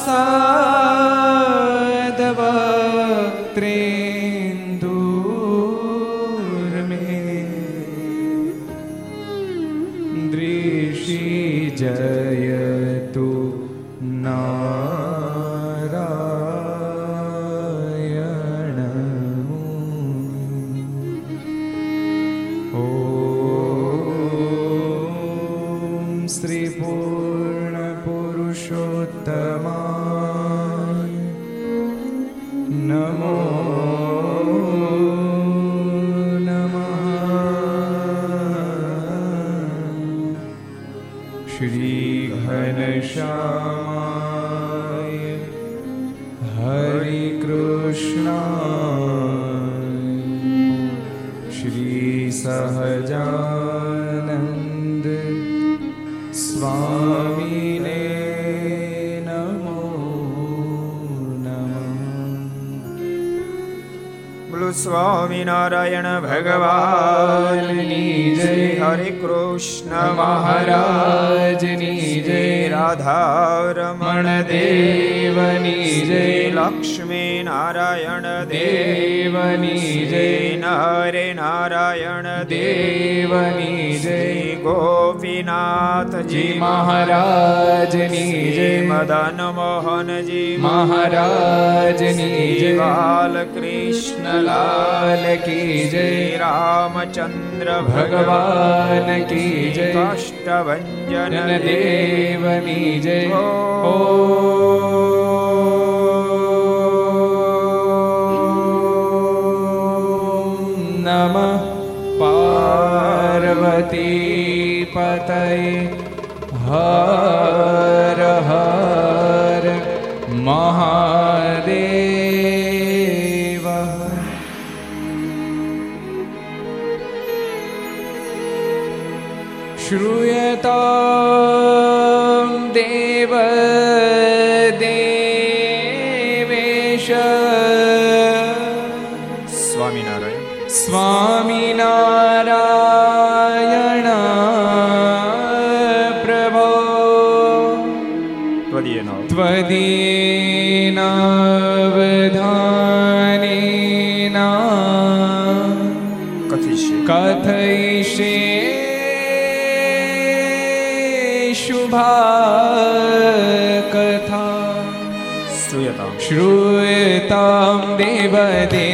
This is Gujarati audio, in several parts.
passar. જન દેવની જય ઓ નમ પાર્વતી પતય હર श्रूयतां देवदे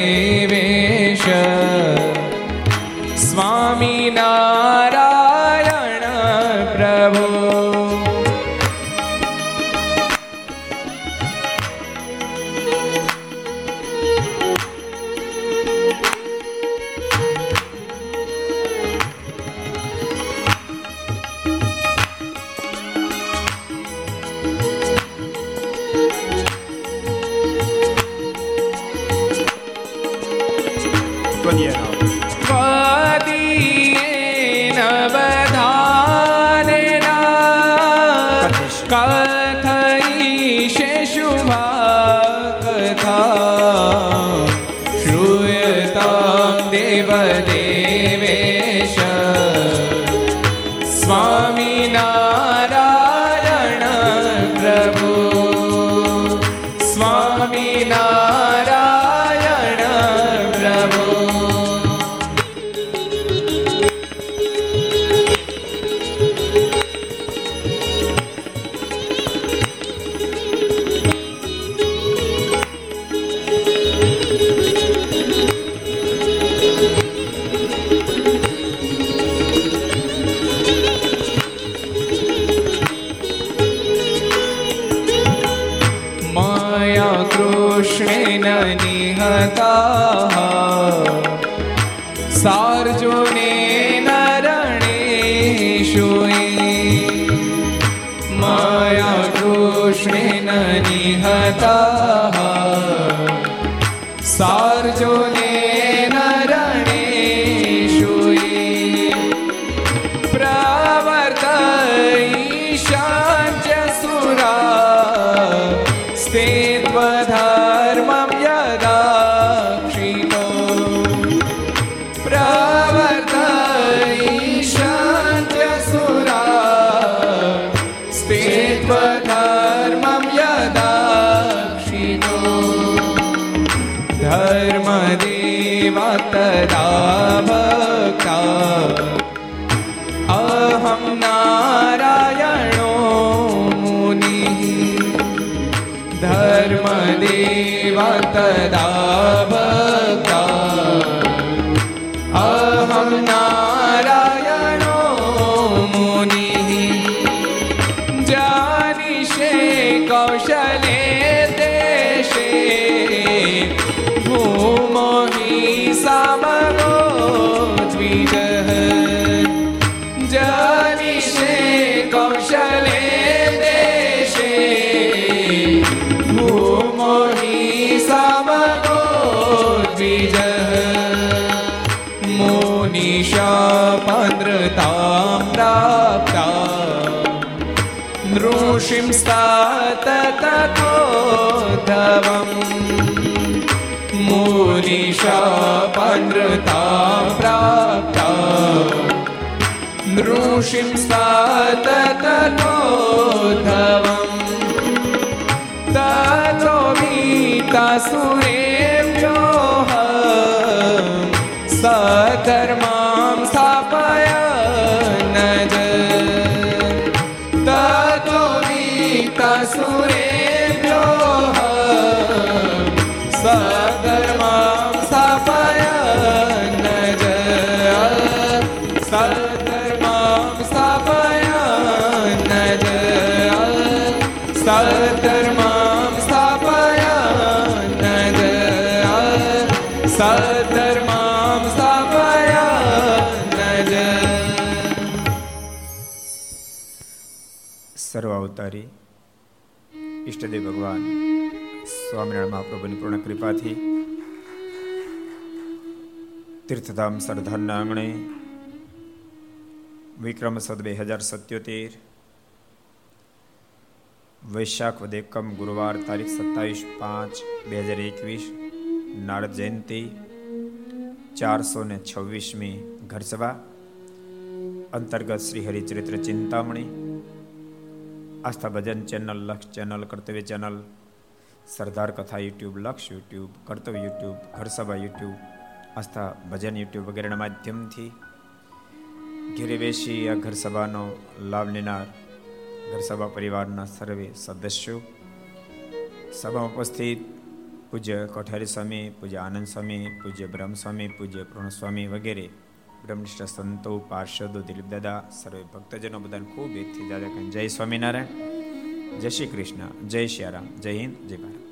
कौशले मोनिशापनृतां प्राप्ता नृषिं ततोधवम् ततो वीतासुरेभ्योः ઈષ્ટદેવ ભગવાન. સ્વામિનારાયણ મહાપ્રભુની પૂર્ણ કૃપાથી તીર્થધામ સરદારના આંગણે વિક્રમ સદ બે હજાર સત્યોતેર, વૈશાખ વદેકમ ગુરુવાર તારીખ સત્તાવીસ પાંચ બે હજાર એકવીસ, નારદ જયંતિ ચારસો ને છવ્વીસમી ઘરસભા અંતર્ગત Shri Haricharitra Chintamani Aastha Bhajan channel, Laksh channel, Kartavya channel, Sardar Katha YouTube, Laksh YouTube, Kartavya YouTube, Gharsabha YouTube, Aastha Bhajan YouTube વગેરેના માધ્યમથી ઘેરે બેસી આ ઘરસભાનો લાભ લેનાર ઘરસભા પરિવારના સર્વે સદસ્યો સભામાં ઉપસ્થિત, પૂજ્ય કોઠારી સ્વામી, પૂજ્ય આનંદ સ્વામી, પૂજ્ય બ્રહ્મ સ્વામી પૂજ્ય પૂર્ણ સ્વામી વગેરે બ્રહ્મનિષ્ઠ સંતો, પાર્ષદો, દિલીપ દાદા, સર્વે ભક્તજનો બધાને ખૂબ એકથી દાદા કહે જય સ્વામિનારાયણ. જય શ્રી કૃષ્ણ. જય શ્રી જય હિન્દ. જય ભારત.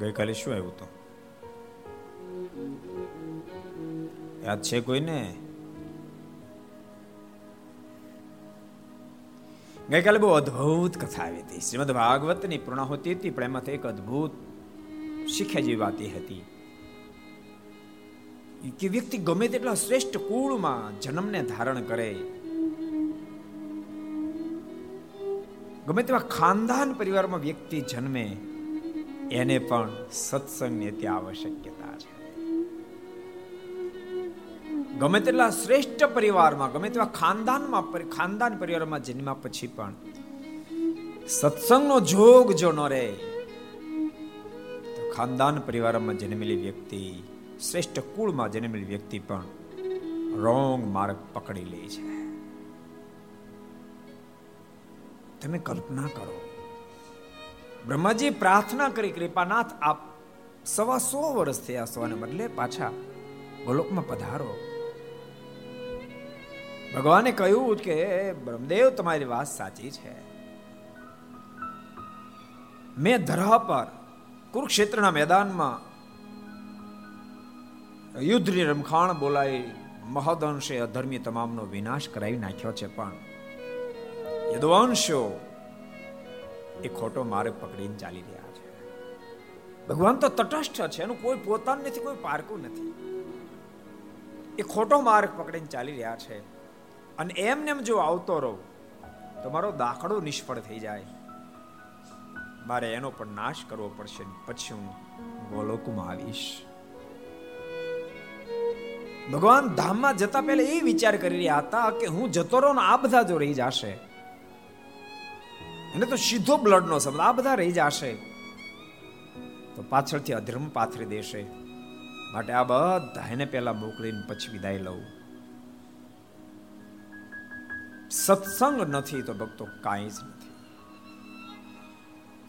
ગઈકાલે શું આવ્યું તો યાદ છે કોઈને? ગઈકાલે બહુ અદ્ભુત કથા આવી હતી. શ્રીમદ ભાગવતની પૂર્ણાહુતિ હતી, પણ એમાંથી એક અદ્ભુત શીખ્યા જેવાતી હતી. કે વ્યક્તિ ગમે તેટલા શ્રેષ્ઠ કુળમાં જન્મને ધારણ કરે. ગમે તેવા ખાનદાન પરિવારમાં વ્યક્તિ જન્મે, એને પણ સત્સંગની અતિ આવશ્યકતા છે. ગમે તેટલા શ્રેષ્ઠ પરિવારમાં, ગમે તેવા ખાનદાનમાં ખાનદાન પરિવારમાં જન્મ્યા પછી પણ, સત્સંગનો જોગ જો ન રહે ખાનદાન પરિવારમાં જન્મેલી વ્યક્તિ, શ્રેષ્ઠ કુળમાં જન્મેલી વ્યક્તિ પણ રોંગ માર્ગ પકડી લે છે. તમે કલ્પના કરો. બ્રહ્માજી પ્રાર્થના કરી, કૃપાનાથ, આપ સવા સો વર્ષ થયા સોને બદલે પાછા ગોલોકમાં પધારો. ભગવાને કહ્યું કે, બ્રહ્મદેવ, તમારી વાત સાચી છે. મેં ધરા પર કુરુક્ષેત્રના મેદાનમાં યુદ્ધની રમખાણ બોલાય મહદઅંશે અધર્મી તમામનો વિનાશ કરાવી નાખ્યો છે પણ યદુવંશો એ ખોટો માર્ગ પકડીને ચાલી રહ્યા છે. ભગવાન તો તટસ્થ છે, એનું કોઈ પોતાનું નથી, કોઈ પારકું નથી. એ ખોટો માર્ગ પકડીને ચાલી રહ્યા છે. અને એમને જો આવતો રહો તો મારો દાખલો નિષ્ફળ થઈ જાય. મારે એનો પણ નાશ કરવો પડશે પછી હું ગોલોકમાં આવીશ. ભગવાન ધામમાં જતા પહેલા એ વિચાર કરી રહ્યા હતા કે હું જતો રહું આ બધા જો રહી જશે. એને તો સીધો બ્લડનો શબ્દ આ બધા રહી જશે. તો પાછળથી અધર્મ પાથરી દેશે. માટે આ બધા એને પહેલા મોકલીને પછી વિદાય લઉં. સત્સંગ નથી તો ભક્તો કાંઈ જ નથી.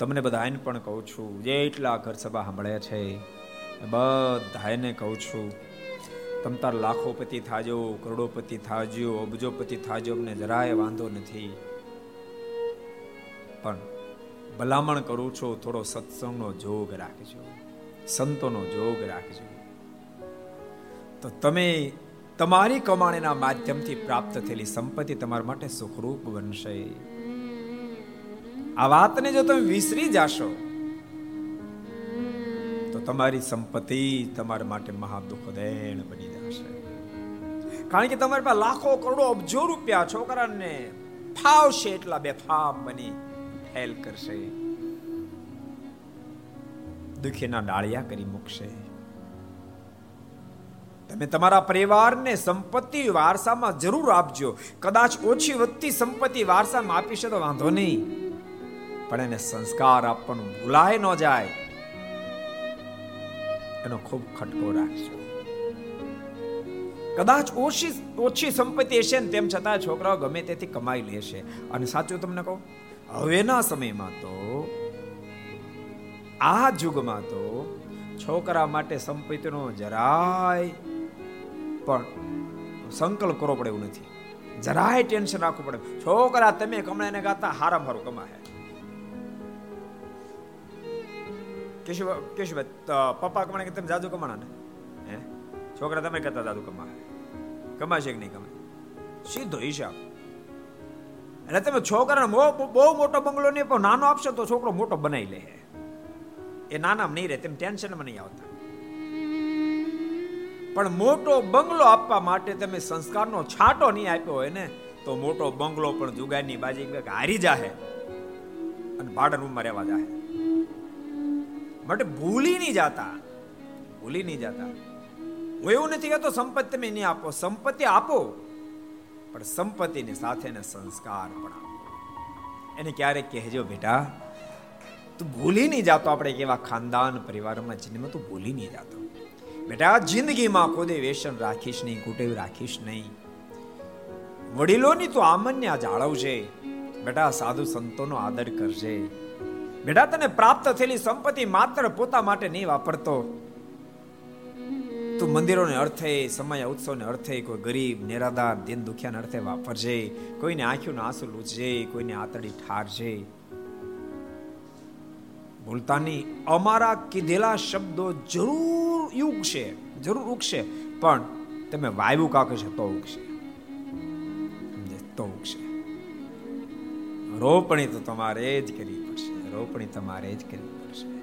તમને બધાને પણ કહું છું, જેટલા ઘર સભા સાંભળે છે બધાને કહું છું, તમ તાર લાખોપતિ થાજો, કરોડોપતિ થાજો, અબજોપતિ થાજો, અમને જરાય વાંધો નથી. પણ ભલામણ કરું છું, થોડો સત્સંગનો જોગ રાખજો, સંતોનો જોગ રાખજો. તો તમે તમારી કમાણીના માધ્યમથી પ્રાપ્ત થયેલી સંપત્તિ તમારા માટે સુખરૂપ બનશે. આ વાતને જો તમે વિસરી જાશો, તો તમારી સંપત્તિ તમારા માટે મહા દુઃખદેણ બની જશે. કારણ કે તમારી પાસે લાખો કરોડો અબજો રૂપિયા છોકરાને ફાવશે એટલા બેફામ બની ફેલ કરશે. દુખીના ડાળિયા કરી મૂકશે. તમે તમારા પરિવારને સંપત્તિ વારસામાં જરૂર આપજો. કદાચ ઓછી વધતી સંપત્તિ વારસામાં આપી તો વાંધો નહીં. પણ એને સંસ્કાર આપવાનું ભૂલાય ન જાય. એનો ખૂબ ખટકો રાખજો કદાચ ઓછી ઓછી સંપત્તિ હશે ને તેમ છતાં છોકરાઓ ગમે તેથી કમાઈ લેશે. અને સાચું તમને કહું, હવેના સમયમાં તો, આ યુગમાં તો છોકરા માટે સંપત્તિનો જરાય પણ સંકલ્પ કરવો પડે એવું નથી. જરાય ટેન્શન રાખવું પડે. છોકરા, તમે કમળાને ગાતા હારા મારું કમાય. કેશુભાઈ કેશુભાઈ પપ્પા કમાણે કે તમે જાદુ કમાણા ને હે? છોકરા તમે કહેતા જાદુ કમાય કમાશે કે નહીં કમાય? સીધો હિસાબ. એટલે તમે છોકરાને બહુ મોટો બંગલો નહીં, પણ નાનો આપશો તો છોકરો મોટો બનાવી લે એ નાનામાં નહીં રહે, તેમ ટેન્શનમાં નહીં આવતા. પણ મોટો બંગલો આપવા માટે તમે સંસ્કારનો છાંટો નહીં આપ્યો હોય ને, તો મોટો બંગલો પણ જુગારની બાજી હારી જાહે. અને ભાડર રૂમમાં રહેવા જાહે. માટે ભૂલી નહીં જાતા. ભૂલી નહીં જાતા. હું એવું નથી કહેતો, સંપત્તિ તમે નહીં આપો, સંપત્તિ આપો, પણ સંપત્તિની સાથે સંસ્કાર પણ આપો. એને ક્યારેક કહેજો, બેટા, તું ભૂલી નહીં જાતો આપણે કેવા ખાનદાન પરિવારમાં જન્મ તું ભૂલી નહીં જાતો. બેટા, જિંદગીમાં કોઈ વ્યસન રાખીશ નહીં, કુટેવ રાખીશ નહીં. વડીલોની તો આમન્ય જાળવશે બેટા, સાધુ સંતોનો આદર કરશે બેટા તને પ્રાપ્ત થયેલી સંપત્તિ માત્ર પોતા માટે નહીં વાપરતો. તું મંદિરોને અર્થે, સમય ઉત્સવને અર્થે કોઈ ગરીબ, નિરાધાર, દિન દુખિયાને અર્થે વાપરજે, કોઈને આંખ્યું આંસુ લૂછજે કોઈને આતડી ઠારજે. ભૂલતાની અમારા કીધેલા શબ્દો જરૂર ઉગશે જરૂર ઉગશે, પણ તમે વાયુ કાકે છે તો ઉગશે. તો ઉગશે. રોપણી તો તમારે જ પડશે રોપણી તમારે જ કરવી પડશે.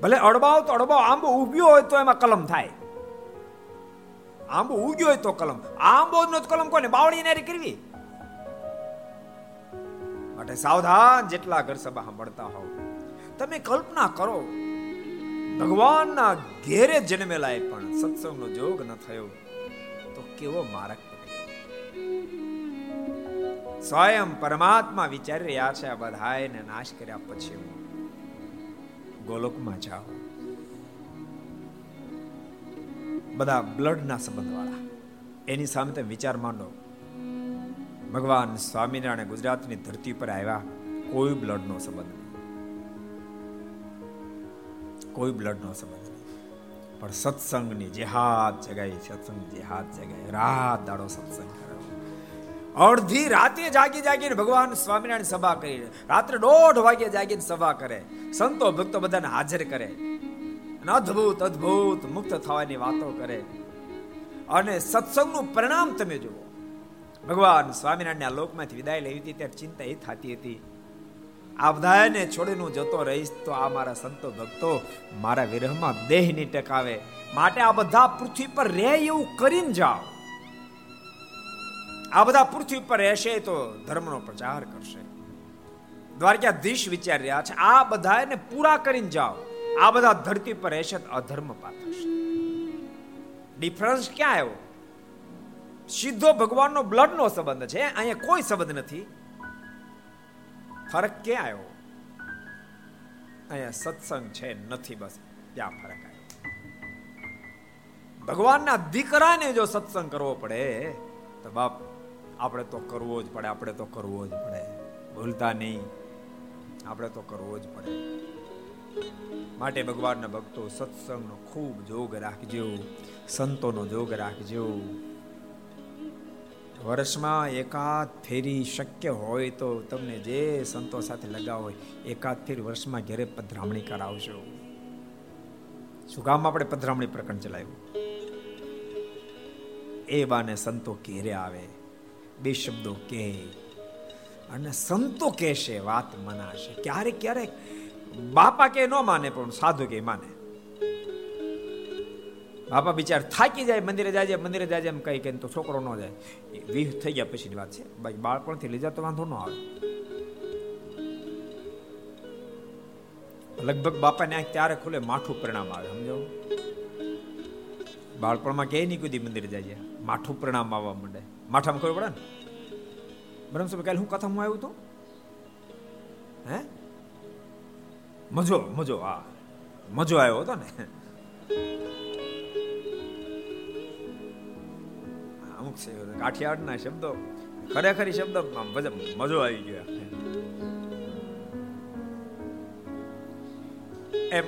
ભલે અડબાવ તો અડબાવ, આંબો ઉગ્યો હોય તો એમાં કલમ થાય. આંબો ઉગ્યો હોય તો કલમ. આંબો નો કલમ કોને બાવળી નારી કરવી? માટે સાવધાન જેટલા ઘર સભા સાંભળતા હોવ. તમે કલ્પના કરો, ભગવાનના ઘેરે જન્મેલા પણ સત્સંગનો જોગ ન થયો, તો કેવો મારક સ્વયં પરમાત્મા વિચારી રહ્યા છે આ બધાને નાશ કર્યા પછી ગોલોકમાં જાઓ બધા બ્લડના સંબંધ વાળા એની સામે તમે વિચાર માંડો. ભગવાન સ્વામિનારાયણ ગુજરાતની ધરતી પર આવ્યા, કોઈ બ્લડનો સંબંધ નહીં. કોઈ બ્લડનો સંબંધ નહીં. પણ સત્સંગની જેહાદ જગાઈ સત્સંગ જેહાદ જગાઈ રાત દાડો સત્સંગ કર્યો અડધી રાતે જાગી જાગીને ભગવાન સ્વામિનારાયણ સભા કરી. રાત્રે દોઢ વાગે જાગીને સભા કરે. સંતો ભક્તો બધાને હાજર કરે. અને અદ્ભુત અદ્ભુત મુક્ત થવાની વાતો કરે. અને સત્સંગનું પરિણામ તમે જુઓ. ભગવાન સ્વામિનારાયણ લોકમાંથી વિદાય લેવી હતી, ત્યારે ચિંતા એ થતી હતી. આ બધાને છોડીને હું જતો રહીશ તો આ મારા સંતો ભક્તો મારા વિરહમાં દેહની ટકાવે માટે આ બધા પૃથ્વી પર રહે એવું કરીને જાઓ. આ બધા પૃથ્વી પર રહેશે તો ધર્મનો પ્રચાર કરશે. દ્વારકાધીશ વિચારી રહ્યા છે, આ બધાને પૂરા કરીને જાઓ. આ બધા ધરતી પર રહેશે તો અધર્મ પાથરશે ડિફરન્સ ક્યાં આવ્યો? સીધો ભગવાનનો બ્લડનો સંબંધ છે, અહીંયા કોઈ સંબંધ નથી. ફરક ક્યાં આવ્યો? અહીંયા સત્સંગ છે, નથી બસ, ત્યાં ફરક આવ્યો. ભગવાનના દીકરાને જો સત્સંગ કરવો પડે, તો બાપ આપણે તો કરવો જ પડે, આપણે તો કરવો જ પડે. ભૂલતા નહીં. આપણે તો કરવો જ પડે. માટે ભગવાનના ભક્તો સત્સંગનો ખૂબ જોગ રાખજો, સંતોનો જોગ રાખજો. વર્ષમાં એકાદ ફેરી શક્ય હોય તો તમને જે સંતો સાથે લગાવ હોય, એકાદ ફેરી વર્ષમાં ઘેરે પધરામણી કરાવશો શું કામ આપણે પધરામણી પ્રકરણ ચલાવ્યું? એ બાને સંતો ઘેરે આવે. બે શબ્દો કે અને સંતો કહેશે, વાત મનાશે. ક્યારેક ક્યારેક બાપા કે ન માને, પણ સાધુ કે માને. બાપા બિચાર થાકી જાય, મંદિરે જાય મંદિરે જાય એમ કઈ કે તો છોકરો ન જાય. વીહ થઈ ગયા પછીની વાત છે. બાળપણથી લઈ તો વાંધો ન આવે. લગભગ બાપાને આંખ ત્યારે ખુલે, માઠું પરિણામ આવે, સમજો? બાળપણમાં કે નહીં કુદી મંદિરે જાય માઠું પરિણામ આવવા માંડે. માઠામાં ખબર પડે ને? બ્રહ્મસભા કાલે હું કથામાં આવ્યું હતું હે? મજો મજો, હા. મજો આવ્યો હતો ને? અમુક છે કાઠિયાવાડના શબ્દો. ખરેખર શબ્દ મજો આવી ગયો. એમ,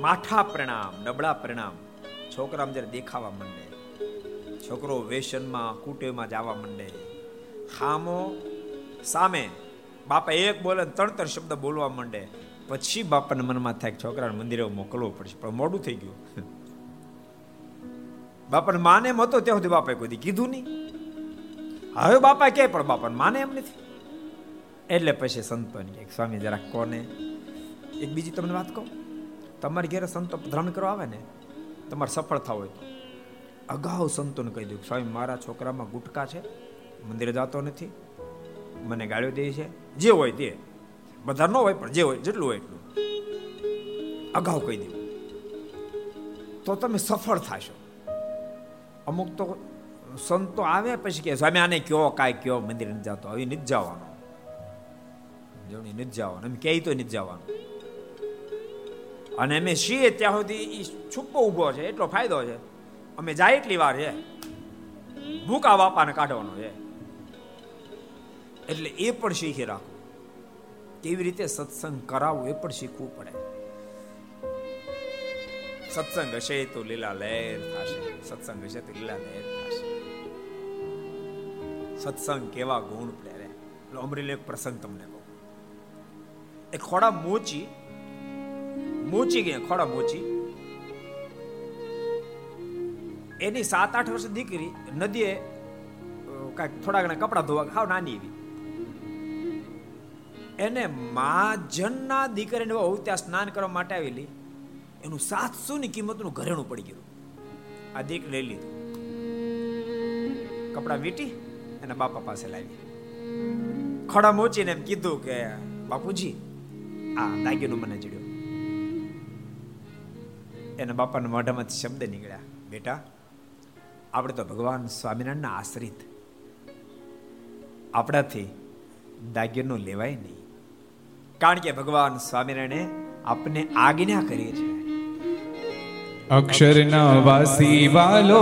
માઠા પ્રણામ, નબળા પ્રણામ. છોકરામાં જ્યારે દેખાવા માંડે. છોકરો વેસનમાં કુટેમાં જવા માંડે. હામો સામે બાપા એક બોલે ત્રણ ત્રણ શબ્દ બોલવા માંડે. પછી બાપાને મનમાં થાય છોકરાને મંદિરે મોકલવો પડશે, પણ મોડું થઈ ગયું. બાપાને માને એમ હતો ત્યાં સુધી બાપાએ કોઈ કીધું નહીં. હવે બાપા કે પણ બાપાને માને એમ નથી. એટલે પછી સંતોને કે, સ્વામી, જરાક કોને? એક બીજી તમને વાત કહું? તમારી ઘેરે સંતો ધ્રમણ કરવા આવે ને, તમારે સફળ થવું હોય અગાઉ સંતોને કહી દીધું સ્વામી, મારા છોકરામાં ગુટકા છે, મંદિરે જતો નથી, મને ગાળ્યો દે છે, જે હોય તે. બધા ન હોય, પણ જે હોય, જેટલું હોય એટલું. અગાઉ કહી દઉં તો તમે સફળ થશો. અમુક તો સંતો આવે પછી કે, સ્વામી, આને કયો, કાંઈ કયો, મંદિર નથી જતો, હવે નથી જવાનો. જોણી નથી જવાનું. એમ કહે, તો નથી જવાનું. અને અમે છીએ ત્યાં સુધી એ છુપ્પો ઊભો છે, એટલો ફાયદો છે. અમે જાય એટલી વાર છે ભૂકા બાપાને કાઢવાનો છે એટલે એ પણ શીખી રાખવું કેવી રીતે સત્સંગ કરાવવું એ પણ શીખવું પડે. સત્સંગ હશે તો લીલા લહેર થશે. સત્સંગ હશે તો લીલા લહેર થશે. સત્સંગ કેવા ગુણ પ્રેરે એટલે અમરેલી એક પ્રસંગ તમને કહું. એ ખોડા મોચી મોચી ગયા ખોડા મોચી? એની સાત આઠ વર્ષ દીકરી નદીએ કાંઈક થોડા ઘણા કપડા ધોવા ખાવ નાની એવી. એને મહાજનના દીકરીને વહુ ત્યાં સ્નાન કરવા માટે આવેલી. એનું સાતસો ની કિંમતનું ઘરેણું પડી ગયું. આ દીક લઈ લીધું. કપડા વીટી અને બાપા પાસે લાવી ખડા મોચીને એમ કીધું કે, બાપુજી, આ દાગીનો મને જડ્યો એના બાપાના મોઢામાંથી શબ્દ નીકળ્યા, બેટા આપણે તો ભગવાન સ્વામિનારાયણના આશ્રિત. આપણાથી દાગીનો લેવાય નહીં. કારણ કે ભગવાન સ્વામિનારાયણે આપને આજ્ઞા કરી છે. અક્ષરના વાસી વાલો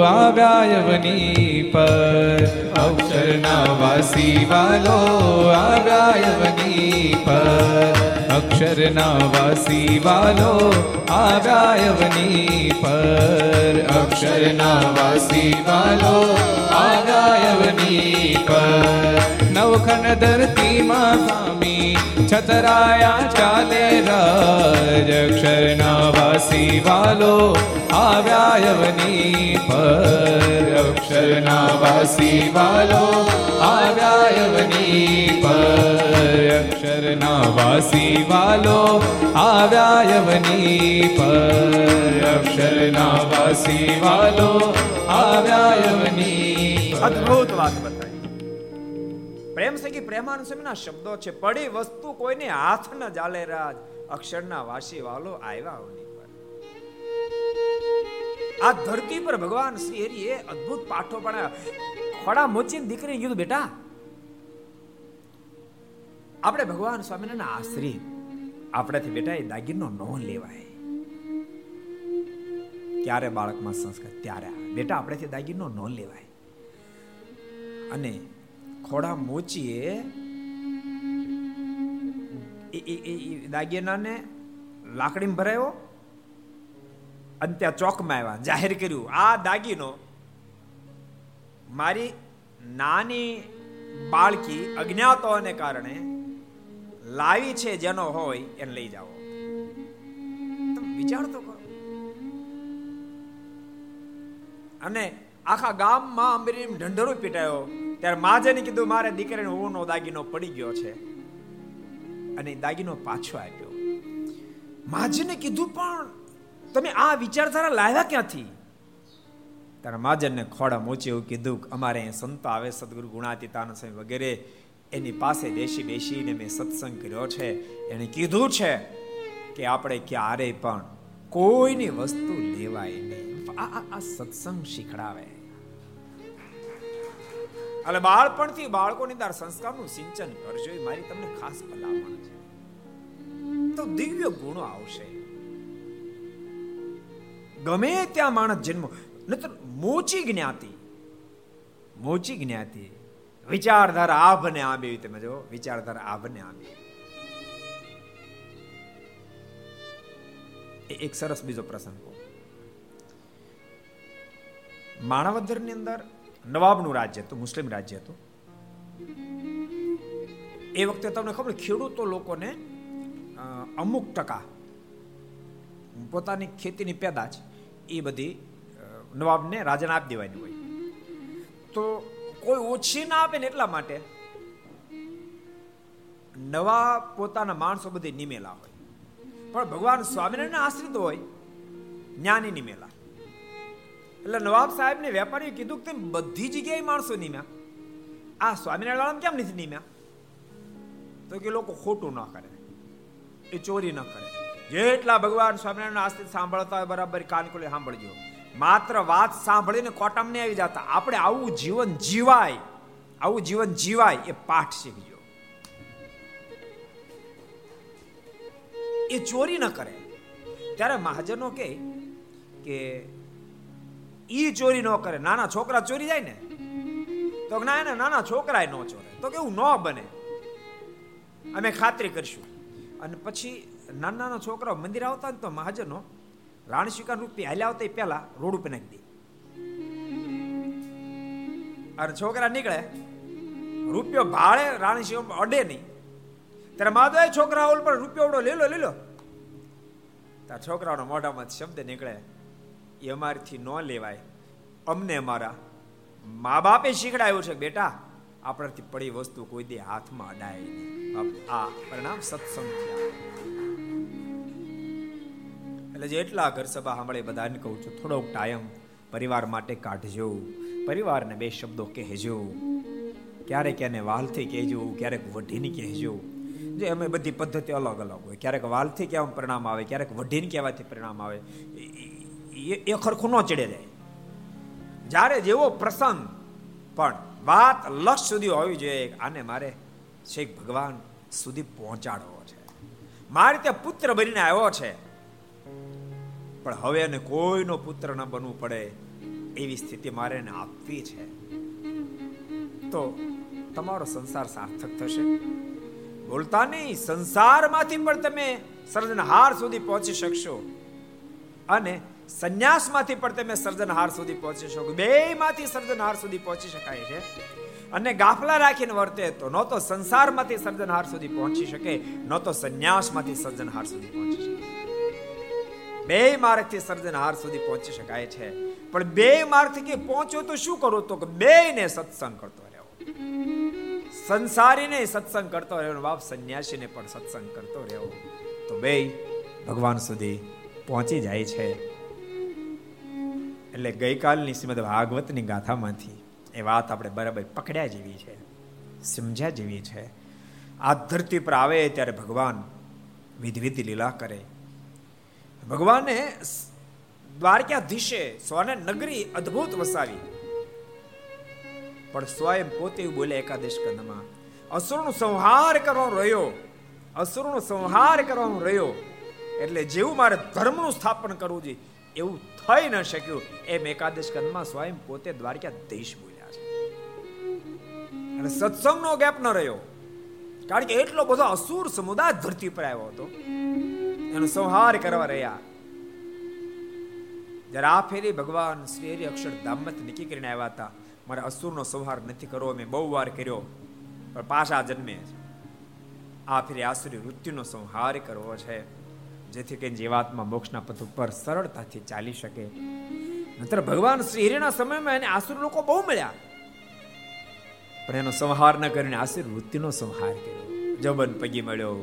આવ્યાયવની પર. અક્ષરના વાસી વાલો આવ્યાયવની પર. અક્ષરના વાસી વાલો આવ્યાયવની પર અક્ષરના વાસી વાલો આવ્યાયવની પર નવખંડ ધરતીમાં સ્વામી. છતરાયા ચાલે રાજ અક્ષરના વાસી વાલો આવ્યાયવની પર અક્ષરના વાસી વાલો આવ્યાયવની પર અક્ષરના વાસી વાલો આવ્યાયવની પર અક્ષરના વાસી વાલો આવ્યાયવની અદ્ભુત વાત બતાવી પ્રેમ સખી પ્રેમાન સ્વામીના શબ્દો છે. પડી વસ્તુ કોઈને હાથ ન જાલે રાજ. અક્ષરના વાસી વાલો આવ્યા ઓની પર. આ ધરતી પર ભગવાન શ્રી હરિએ અદ્ભુત પાઠો પણ ખોડા મોચીને દીકરીને કીધું, બેટા, આપણે ભગવાન સ્વામિનારાયણ આશ્રિત આપણાથી બેટા એ દાગીનો ન લેવાય. ક્યારે બાળકમાં સંસ્કાર? ત્યારે. બેટા, આપણેથી દાગીનો ન લેવાય. અને ખોડા મોચીએ. દાગીનાને લાકડીમાં ભરાયો અને ત્યાં ચોકમાં આવ્યા. જાહેર કર્યું, આ દાગીનો મારી નાની બાળકી અજ્ઞાતોને કારણે લાવી છે જેનો હોય એને લઈ જાઓ. તમે વિચાર તો કરો. અને આખા ગામમાં અંબરીમ ઢંઢરો પીટાયો. ત્યારે માજેને કીધું, મારે દીકરીને ઓનો દાગીનો પડી ગયો છે. અને દાગીનો પાછો આપ્યો. માજેને કીધું, પણ તમે આ વિચારધારા લાવ્યા ક્યાંથી? તારા માજનને ખોડા મોચી એવું કીધું કે, અમારે અહીં સંતો આવે, સદગુરુ ગુણાતીતાન સ્વામી વગેરે એની પાસે બેસી બેસીને મેં સત્સંગ કર્યો છે. એને કીધું છે કે, આપણે ક્યારે પણ કોઈની વસ્તુ લેવાય નહીં. આ- આ સત્સંગ શીખડાવે. એટલે બાળપણથી બાળકોની અંદર સંસ્કારનું સિંચન કરજો, એ મારી તમને ખાસ ભલામણ છે. તો દિવ્ય ગુણો આવશે. ગમે ત્યાં માણસ જન્મ નતર મોચી જ્ઞાતિ મોચી જ્ઞાતિ, વિચારધારા આભને આંબે તમે જો વિચારધારા આભને આંબે. એક સરસ બીજો પ્રસંગ. માણાવદરની અંદર નવાબનું રાજ્ય હતું, મુસ્લિમ રાજ્ય હતું. એ વખતે તમને ખબર ખેડૂતો લોકોને અમુક ટકા પોતાની ખેતીની પેદાશ એ બધી નવાબને રાજાને આપી દેવાની હોય. તો કોઈ ઓછી ના આપે ને એટલા માટે નવા પોતાના માણસો બધી નિમેલા હોય. પણ ભગવાન સ્વામિનારાયણ આશ્રિત હોય, જ્ઞાની નિમેલા. એટલે નવાબ સાહેબ ને વેપારીએ કીધું કે બધી જગ્યાએ માણસો નીમ્યા. આ સ્વામિનારાયણ વાળા કેમ નથી નિમ્યા? તો કે લોકો ખોટું ન કરે. એ ચોરી ન કરે. જેટલા ભગવાન સ્વામિનારાયણ આસ્તિક સાંભળતા હોય બરાબર કાનકુલે સાંભળજો. માત્ર વાત સાંભળીને કોટામ નહીં આવી જતા. આપણે આવું જીવન જીવાય. આવું જીવન જીવાય એ પાઠ શીખજો. એ ચોરી ન કરે. ત્યારે મહાજનો કે ઈ ચોરી ન કરે. નાના છોકરા ચોરી જાય ને, તો ના, એને નાના છોકરા ન ચોરે. તો કેવું ન બને. અમે ખાતરી કરશું. અને પછી નાના નાના છોકરાઓ મંદિર આવતા ને તો મહાજનો રાણી સ્વીકાર રૂપી હાલ્યા આવતા પહેલા રોડ ઉપર નાખી દે. અને છોકરા નીકળે. રૂપિયો ભાડે રાણી શિવ અડે નહીં. ત્યારે માધવ છોકરા ઓલ પર રૂપિયો લેલો લેલો. તાર છોકરાઓના મોઢામાં શબ્દ નીકળે. એ અમારથી ન લેવાય. અમને અમારા મા બાપે શીખડાયું છે, બેટા. આપણાથી પડી વસ્તુ કોઈ દે હાથમાં અડાય આ પરિણામ સત્સંગ એટલે જેટલા ઘર સભા સાંભળે બધાને કહું છું, થોડોક ટાઈમ પરિવાર માટે કાઢજો. પરિવારને બે શબ્દો કહેજો. ક્યારેક એને વાલથી કહેજો, ક્યારેક વઢીને કહેજો. જે અમે બધી પદ્ધતિ અલગ અલગ હોય. ક્યારેક વાલથી કહેવામાં પરિણામ આવે, ક્યારેક વઢીને કહેવાથી પરિણામ આવે. એ ખરખું ન ચડે જાય જ્યારે જેવો પ્રસંગ, પણ વાત લક્ષ સુધી હોવી જોઈએ આને મારે શેખ ભગવાન સુધી પહોંચાડવો છે. મારે ત્યાં પુત્ર બનીને આવ્યો છે. પણ હવે એને કોઈનો પુત્ર ન બનવું પડે એવી સ્થિતિ મારે એને આપવી છે. તો તમારો સંસાર સાર્થક થશે. બોલતા નહીં સંસારમાંથી પણ તમે સર્જનહાર સુધી પહોંચી શકશો. અને સંન્યાસમાંથી પણ તમે સર્જનહાર સુધી પહોંચી શકો. બે માંથી સર્જનહાર સુધી પહોંચી શકાય છે. અને ગાફલા રાખીને વર્તે તો ન તો સંસારમાંથી સર્જનહાર સુધી પહોંચી શકે, ન તો સંન્યાસમાંથી સર્જનહાર સુધી પહોંચી શકે. બે માર્ગથી સર્જનહાર સુધી પહોંચી શકાય છે. પણ બે માર્ગથી પહોંચો તો શું કરો? તો બે ને સત્સંગ કરતો સંસારીને સત્સંગ કરતો રહ્યો બાપ સંન્યાસીને પણ સત્સંગ કરતો રહ્યો તો બે ભગવાન સુધી પહોંચી જાય છે. એટલે ગઈકાલની શ્રીમદ ભાગવતની ગાથામાંથી એ વાત આપણે બરાબર પકડ્યા જેવી છે, સમજ્યા જેવી છે. આ ધરતી પર આવે ત્યારે ભગવાન વિધિ લીલા કરે. ભગવાને દ્વારકાધીશે સ્વને નગરી અદ્ભુત વસાવી. પણ સ્વયં પોતે બોલે એકાદશ કંદમાં અસુરનો સંહાર કરવાનો રહ્યો, અસુરનો સંહાર કરવાનો રહ્યો. એટલે જેવું મારે ધર્મનું સ્થાપન કરવું જોઈએ એવું થઈ ન શક્યું. એમ એકાદશ કંદમાં સ્વયં પોતે દ્વારકા દેશ બોલ્યા છે. અને સત્સંગનો ગેપ ન રહ્યો. કારણ કે એટલો બધો અસુર સમુદાય ધરતી પર આવ્યો હતો. એનો સંહાર કરવા રહ્યા. જ્યારે આ ફેરી ભગવાન શ્રી હરિ અક્ષર ધામત નક્કી કરીને આવ્યા હતા. મારે અસુરનો સંહાર નથી કરવો, મેં બહુ વાર કર્યો. પણ પાછા જન્મે આ ફેરી આસુરી મૃત્યુનો સંહાર કરવો છે. જેથી કરીને જીવાત્મા મોક્ષના પથ ઉપર સરળતાથી ચાલી શકે. નતર ભગવાન શ્રી હિરેના સમયમાં એને આસુર લોકો બહુ મળ્યા. પણ એનો સંહાર ન કરીને આસુર વૃત્તિનો સંહાર કર્યો. જબન પગી મળ્યો,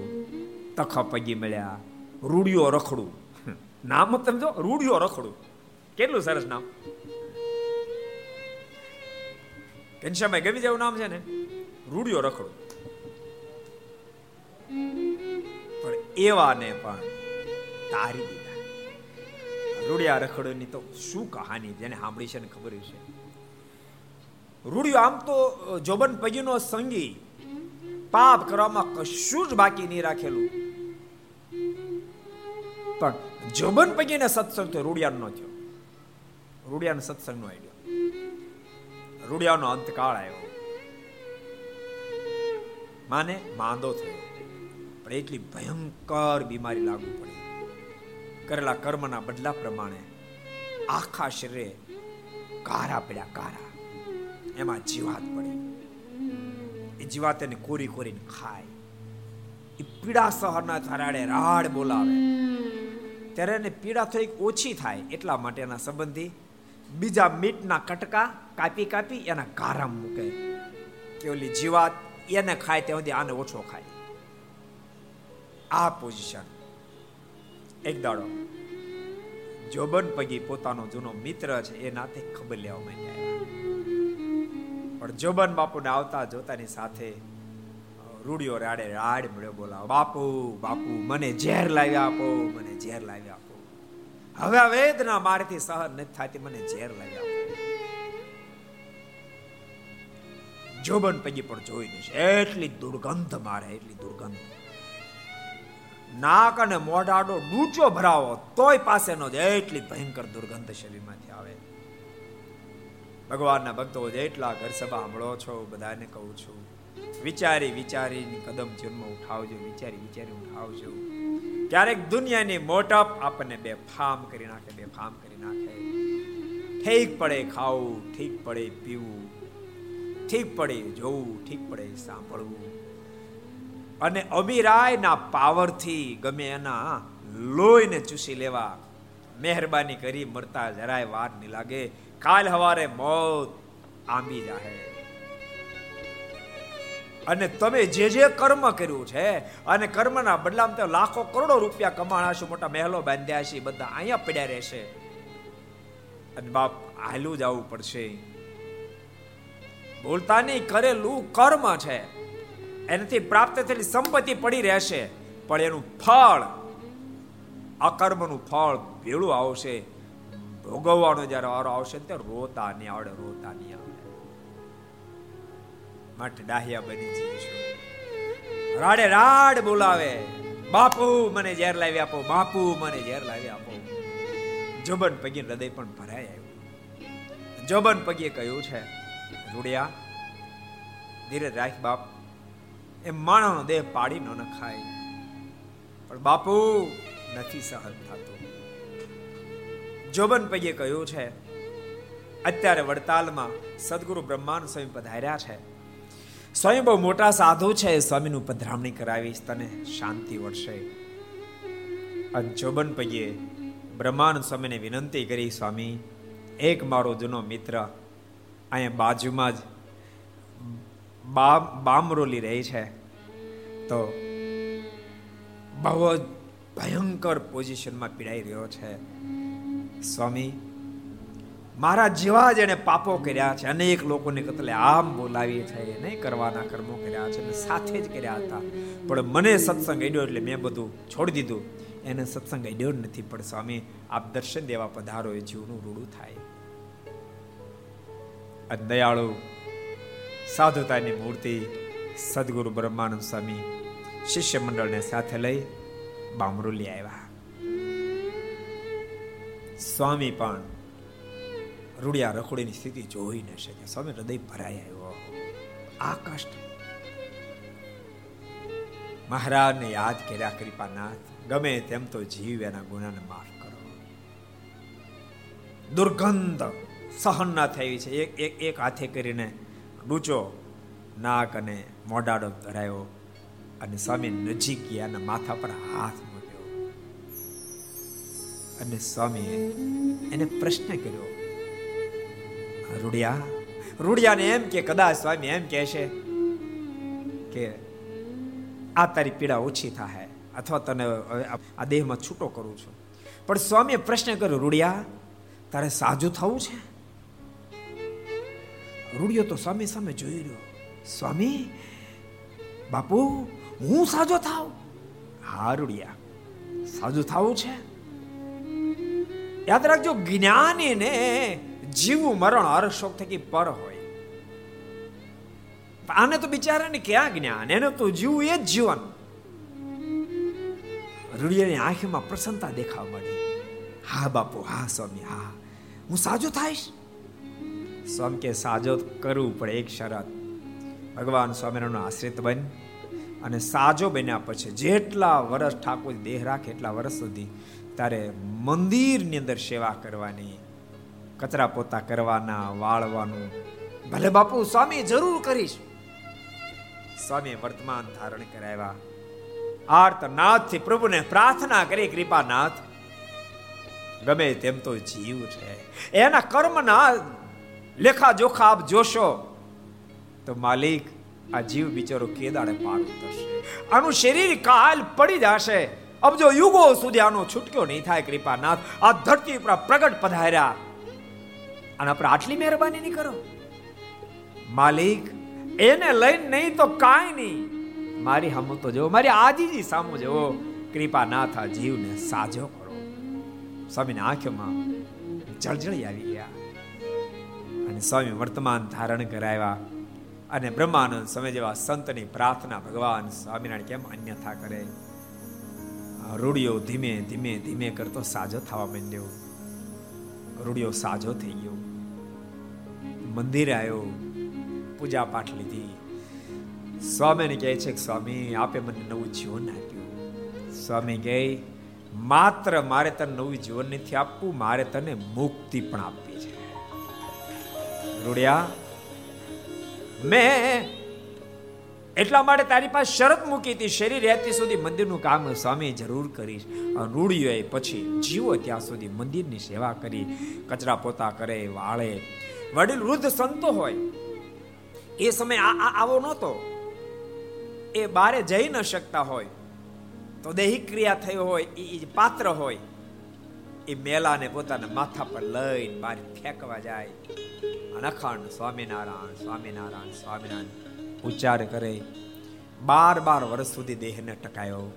તખ પગી મળ્યા, રૂડિયો રખડું. નામ સમજો, રૂડિયો રખડું. કેટલું સરસ નામ. ઘનશ્યામભાઈ, ગમી જેવું નામ છે ને? રૂડિયો રખડું. પણ એવાને પણ તારી દીધા. રૂડિયા રખડોની તો શું કહાની જેને સાંભળી છે ને ખબર છે? રૂડિયો, આમ તો જોબન પગીનો સંગી પાપ કરવામાં કશું જ બાકી નહીં રાખેલું. પણ જોબન પગીને સત્સંગ તો રૂડિયાનો થયો. રૂડિયાનો સત્સંગનો આઈડિયો રૂડિયાનો અંતકાળ આવ્યો. માને માંદો થયો. પણ એટલી ભયંકર બીમારી લાગુ પડી. કરેલા કર્મના બદલા પ્રમાણે આખા શરીરે કારા પડ્યા કારા. એમાં જીવાત પડી. એ જીવાત એને કોરી કોરીને ખાય. એ પીડા સહરના થરાડે રાડ બોલાવે. ત્યારે એને પીડા થોડીક ઓછી થાય એટલા માટે એના સંબંધી બીજા મીટના કટકા કાપી કાપી એના ગારામ મૂકે. કે ઓલી જીવાત એને ખાય ત્યાં સુધી આને ઓછો ખાય. આ પોઝિશન એક દાડો. જોબન પગી પોતાનો જૂનો મિત્ર છે, એ નાતે ખબર લેવા આવ્યા પણ જોબન બાપુને આવતા જોતાની સાથે રૂડિયો રાડે રાડ મળ્યો બોલાવો. બાપુ બાપુ, મને ઝેર લાવી આપો, મને ઝેર લાવી આપો. હવે આ વેદના મારથી સહન નથી થતી, મને ઝેર લાવી આપો. જોબન પગી પણ જોઈ નહીં એટલી દુર્ગંધ મારે, એટલી દુર્ગંધ. નાક અને મોઢાડો ડૂચો ભરાવો, તોય પાસે નો એટલી ભયંકર દુર્ગંધ શરીરમાંથી આવે. ભગવાનના ભક્તો જેટલા ઘર સભા સાંભળો છો, બધાને કહું છું, વિચારી વિચારીને કદમ જન્મ ઉઠાવજો, વિચારી વિચારી ઉઠાવજો. ક્યારેક દુનિયાની મોટપ આપણને બે ફામ કરી નાખે, બે ફામ કરી નાખે. ઠીક પડે ખાવું, ઠીક પડે પીવું, ઠીક પડે જોવું, ઠીક પડે સાંભળવું. અને અમીરાયના પાવરથી ગમે એના લોહીને ચૂસી લેવા મહેરબાની કરી મરતા જરાય વાર નહીં લાગે. કાલ હવારે મોત આંબી જાહે. અને તમે જે જે કર્મ કર્યું છે, અને કર્મના બદલામાં તો લાખો કરોડો રૂપિયા કમાણા મોટા મહેલો બાંધ્યા છે, બધા અહીંયા પડ્યા રહેશે. અને બાપ, હાલું જ આવવું પડશે. બોલતા નહીં, કરેલું કર્મ છે. એનાથી પ્રાપ્ત થયેલી સંપત્તિ પડી રહેશે. પણ એનું ફળ, અકર્મનું ફળ ભેળું આવશે. ભોગવવાનો જ્યારે વારો આવશે ત્યારે રોતા નહીં આવડે રોતા નહીં આવડે. માટે ડાહ્યા બની જીવીશું રાડે રાડ બોલાવે. બાપુ મને ઝેર લાવી આપો, બાપુ મને ઝેર લાવી આપો. જોબન પગી હૃદય પણ ભરાય આવ્યું. જોબન પગીએ કહ્યું છે, રૂડિયા, ધીરે રાખ બાપ. એ માણસનો દેહ પાડી ન નખાય. પણ બાપુ, નથી સહન થતું. જોબન પૈયે કહ્યું છે, અત્યારે વડતાલમાં સદગુરુ બ્રહ્માન સ્વામી પધાર્યા છે. સ્વયં બહુ મોટા સાધુ છે, સ્વામીનું પધરામણી કરાવીશ, તને શાંતિ વળશે અને જોબન પૈયે બ્રહ્માન સ્વામીને વિનંતી કરી, સ્વામી, એક મારો જૂનો મિત્ર અહીંયા બાજુમાં જ બામરોલી રહી છે. તો બહુ જ ભયંકર પોઝિશનમાં પીડાઈ રહ્યો છે. સ્વામી, મારા જેવા જ એને પાપો કર્યા છે. અનેક લોકોને કતલે આમ બોલાવી છે. નહીં કરવાના કર્મો કર્યા છે સાથે જ કર્યા હતા. પણ મને સત્સંગ અડ્યો એટલે મેં બધું છોડી દીધું. એને સત્સંગ અડ્યો નથી. પણ સ્વામી, આપ દર્શન દેવા પધારો એ જીવનું રૂડું થાય. દયાળુ સાધુતાની મૂર્તિ સદગુરુ બ્રહ્માનંદ સ્વામી શિષ્ય મંડળને સાથે લઈ બામરુલી આવ્યા. સ્વામી પણ રૂડિયા રખોડીની સ્થિતિ જોઈ ન શકે સ્વામી હૃદય ભરાઈ આવ્યો. આ કષ્ટ મહારાજને યાદ કર્યા, કૃપાનાથ, ગમે તેમ તો જીવ એના ગુનાને માફ કરો. દુર્ગંધ સહન ના થઈ છે. એક એક એક હાથે કરીને ડૂચો નાક અને મોઢાડો ધરાયો અને સ્વામી નજીક ગયા માથા પર હાથ મૂક્યો. અને સ્વામીએ એને પ્રશ્ન કર્યો, રૂડિયા, રૂડિયાને એમ કે, કદાચ સ્વામી એમ કહે છે કે આ તારી પીડા ઓછી થાય અથવા તને આ દેહમાં છૂટો કરું છું. પણ સ્વામીએ પ્રશ્ન કર્યો, રૂડિયા, તારે સાજુ થવું છે? રૂડિયો તો સ્વામી સામે જોઈ રહ્યો. સ્વામી, બાપુ, હું સાજો થાવ. હા, રૂડિયા, સાજો થવું છે. યાદ રાખજો જ્ઞાની ને જીવવું મરણ શોક થકી પર હોય. આને તો બિચારાને ક્યાં જ્ઞાન? એને તો જીવવું એ જ જીવન. રૂડિયાની આંખમાં પ્રસન્નતા દેખાવા માંડી. હા, બાપુ, હા, સ્વામી, હા, હું સાજો થાઈશ. સ્વામી કે સાજો કરવું પડે એક શરત. ભગવાન સ્વામિનારાયણનો આશ્રિત બન અને સાજો બન્યા પછી જેટલા વર્ષ ઠાકોર દેહ રાખે એટલા વર્ષ સુધી તારે મંદિરની અંદર સેવા કરવાની, કચરા પોતા કરવાના, વાળવાનું. ભલે બાપુ સ્વામી જરૂર કરીશ. સ્વામી વર્તમાન ધારણ કરાવ્યા. આર્તનાથથી પ્રભુને પ્રાર્થના કરી, કૃપાનાથ, ગમે તેમ તો જીવ છે. એના કર્મના લેખા જોખા આપ જોશો, તો માલિક આ જીવ બિચારો કેદાડે પાર ઉતરશે. આનું શરીર કાલ પડી જશે. અબજો યુગો સુધી આનો છૂટક્યો નહીં થાય, કૃપાનાથ, આ ધરતી ઉપર પ્રગટ પધાર્યા. અને આપણે આટલી મહેરબાની નહીં કરો. માલિક, એને લઈને નહીં તો કાંઈ નહીં. મારી હમ તો જો મારી આજીજી સામો જો કૃપા આ જીવને સાજો કરો. સ્વામીની આંખોમાં જળજળી આવી ગયા. અને સ્વામી વર્તમાન ધારણ કરાવ્યા અને બ્રહ્માનંદ સમય જેવા સંતની પ્રાર્થના ભગવાન સ્વામિનારાયણ કેમ અન્યથા કરે? રૂડિયો ધીમે ધીમે ધીમે કરતો સાજો થવા માંડ્યો. રૂડિયો સાજો થઈ ગયો. મંદિરે આવ્યો પૂજા પાઠ લીધી. સ્વામીને કહે છે કે સ્વામી, આપે મને નવું જીવન આપ્યું. સ્વામી કહે, માત્ર મારે તને નવું જીવન નથી આપવું, મારે તને મુક્તિ પણ આપવી. છે રૂડિયા મેં એટલા માટે તારી પાસે શરત મૂકી હતી શરીર રહેતી સુધી મંદિરનું કામ સ્વામી જરૂર કરીશ રૂડિયોએ પછી જીવો ત્યાં સુધી મંદિરની સેવા કરી. કચરા પોતા કરે, વાળે. વડીલ વૃદ્ધ સંતો હોય. એ સમય આવો નહોતો. એ બારે જઈ ન શકતા હોય. તો દૈહિક ક્રિયા થઈ હોય એ પાત્ર હોય. એ મેલાને પોતાના માથા પર લઈને બહાર ફેંકવા જાય. અને અખંડ સ્વામિનારાયણ સ્વામિનારાયણ સ્વામિનારાયણ, ઉચ્ચાર કરે. બાર બાર વર્ષ સુધી દેહને ટકાયો.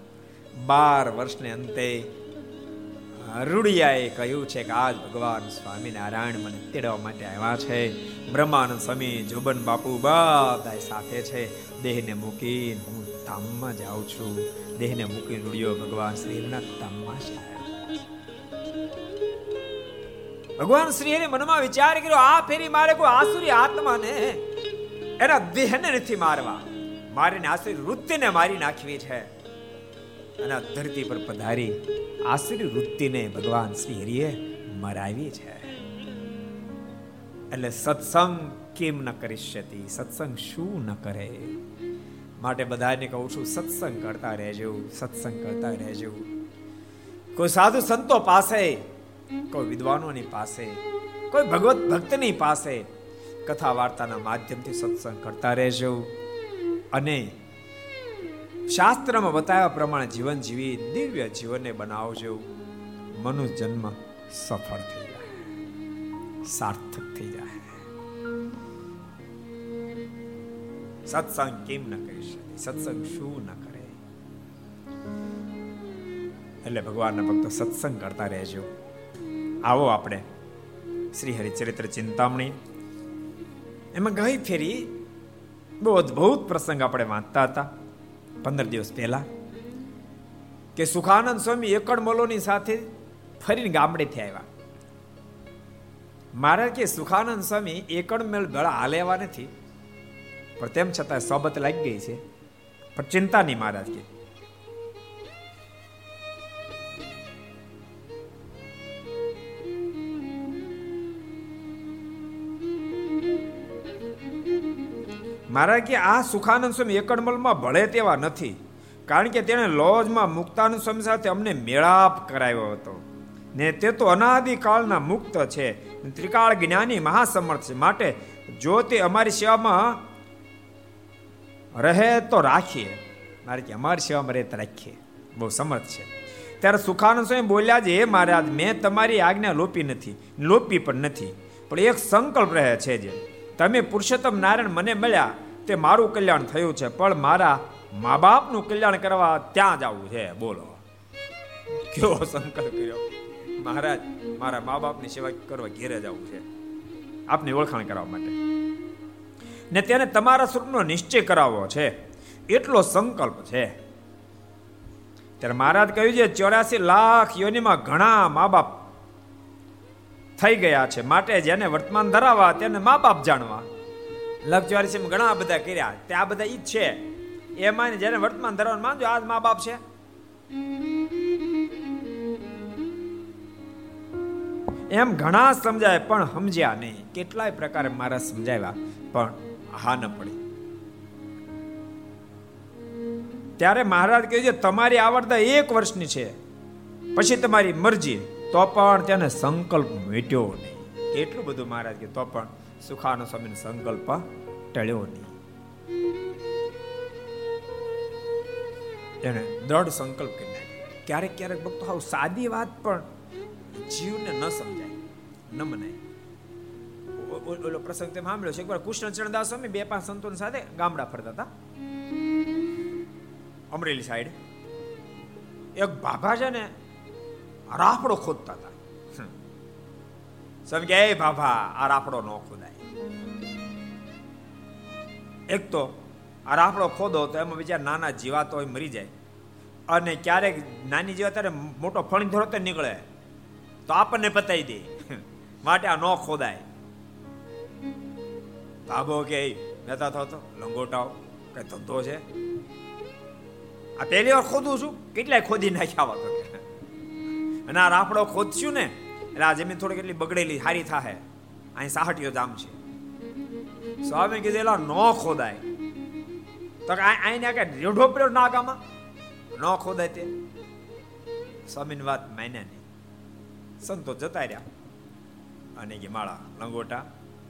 બાર વર્ષને અંતે રૂડિયાએ કહ્યું છે કે આજ ભગવાન સ્વામિનારાયણ મને તેડવા માટે આવ્યા છે. બ્રહ્માનંદ સ્વામી, જોબન બાપુ બધા સાથે છે. દેહને મૂકીને હું ધામમાં જાઉં છું. દેહને મૂકીને રૂડિયો ભગવાન શ્રીના ધામમાં છે ભગવાન શ્રીએ મનમાં વિચાર કર્યો, આ ફેરી મારે કોઈ આસુરી આત્માને એના દેહને નથી મારવા. મારીને આસુરી વૃત્તિને મારી નાખવી છે. અને ધરતી પર પધારી આસુરી વૃત્તિને ભગવાન શ્રી હરિએ મરાવી છે. એટલે સત્સંગ કેમ ન કરી સત્સંગ શું ન કરે? માટે બધાને કહું છું, સત્સંગ કરતા રહેજો, સત્સંગ કરતા રહેજો. કોઈ સાધુ સંતો પાસે કોઈ વિદ્વાનોની પાસે, કોઈ ભગવત ભક્તની પાસે કથા વાર્તાના માધ્યમથી સત્સંગ કરતા રહેજો. અને શાસ્ત્રમાં બતાવ્યા પ્રમાણે જીવન જીવી દિવ્ય જીવનને બનાવજો. મનુષ્ય જન્મ સફળ થઈ જાય. સાર્થક થઈ જાય. સત્સંગ કેમ ન કરી શકે? સત્સંગ શું ન કરે? એટલે ભગવાનના ભક્તો સત્સંગ કરતા રહેજો. આવો આપણે. શ્રી હરિચરિત્ર ચિંતામણી. એમાં ગઈ ફેરી બહુ અદભુત પ્રસંગ આપણે વાંચતા હતા. પંદર દિવસ પહેલા કે સુખાનંદ સ્વામી એકડ મોલોની સાથે ફરીને ગામડેથી આવ્યા. મારા કે સુખાનંદ સ્વામી એકડ મેળ ગળા હાલેવા નથી, પણ તેમ છતાં સોબત લાગી ગઈ છે. પણ ચિંતા નહીં મહારાજ કે. મારા કે આ સુખાનંદ સ્વામી એકડમલમાં ભળે તેવા નથી, કારણ કે તેણે લોજમાં મુક્તાનંદ સ્વામી સાથે અમને મેળાપ કરાવ્યો હતો. ને તે તો અનાદિકાળના મુક્ત છે ત્રિકાળ જ્ઞાની મહાસમર્થ છે. માટે જો તે અમારી સેવામાં રહે તો રાખીએ. મારે કે અમારી સેવામાં રહે તો રાખીએ. બહુ સમર્થ છે. ત્યારે સુખાનંદ સ્વામી બોલ્યા છે, હે મહારાજ, મેં તમારી આજ્ઞા લોપી નથી, લોપી પણ નથી, પણ એક સંકલ્પ રહે છે જે. તમે પુરુષોત્તમ નારાયણ મને મળ્યા, તે મારું કલ્યાણ થયું છે, પણ મારા મા બાપનું કલ્યાણ કરવા ત્યાં જવું છે. બોલો. કેવો સંકલ્પ કર્યો? મહારાજ, મારા મા બાપની સેવા કરવા ઘેરે જવું છે. આપની ઓળખાણ કરવા માટે. ને તેને તમારા સ્વરૂપનો નિશ્ચય કરાવવો છે. એટલો સંકલ્પ છે. ત્યારે મહારાજ કહ્યું છે ચોરાસી લાખ યોનીમાં ઘણા મા બાપ થઈ ગયા છે. માટે જેને વર્તમાન ધરાવવા તેને મા બાપ જાણવા. લક્ષ ઘણા બધા કર્યા. તે આ બધા ઈ જ છે. એમાં જેને વર્તમાન ધરાવવાનું માનજો આ મા બાપ છે. એમ ઘણા સમજાય, પણ સમજ્યા નહીં. કેટલાય પ્રકારે મારા સમજાવ્યા, પણ હા ન પડી. ત્યારે મહારાજ કહે છે, તમારી આવડતા એક વર્ષની છે. પછી તમારી મરજી. તો પણ તેને સંકલ્પ મેટ્યો નહીં. એટલું બધું મહારાજ કે તો પણ સુખાનો સ્વામીનો સંકલ્પ ટળ્યો નહીં. એને દ્રઢ સંકલ્પ કરી નાખ્યો. ક્યારેક ક્યારેક ભક્તો હાવ સાદી વાત પણ જીવને ન સમજાય, ન મનાય. ઓલો પ્રસંગ તેમ સાંભળ્યો છે. એકવાર કૃષ્ણચરણદાસ સ્વામી બે પાંચ સંતો સાથે ગામડા ફરતા હતા. અમરેલી સાઈડ એક બાબા છે ને રાફડો ખોદતા હતા. સ્વામી કે બાબા આ રાફડો ન ખોદાય. એક તો આ રાફડો ખોદો તો એમાં બીજા નાના જીવાતો મરી જાય. અને ક્યારેક નાની જીવાત ત્યારે મોટો ફણી ધરો તો નીકળે. તો આપણને પતાવી દે. માટે આ ન ખોદાય. તાબો કે નતા થતો? લંગોટાઓ? કઈ ધંધો છે? આ પહેલી વાર ખોદું છું. કેટલાય ખોદી નાખ્યા તો અને આ રાફડો ખોદશું ને, એટલે આ જમીન થોડી કેટલી બગડેલી, હારી થાય અહીં સાહટીઓ જામ છે. સ્વામી કીધેલા ન ખોદાય. તો આઈને કે રેઢો પડ્યો નાગામાં? ન ખોદાય તે. સ્વામીની વાત માન્યા નહીં. સંતો જતા રહ્યા. અને કે માળા લંગોટા,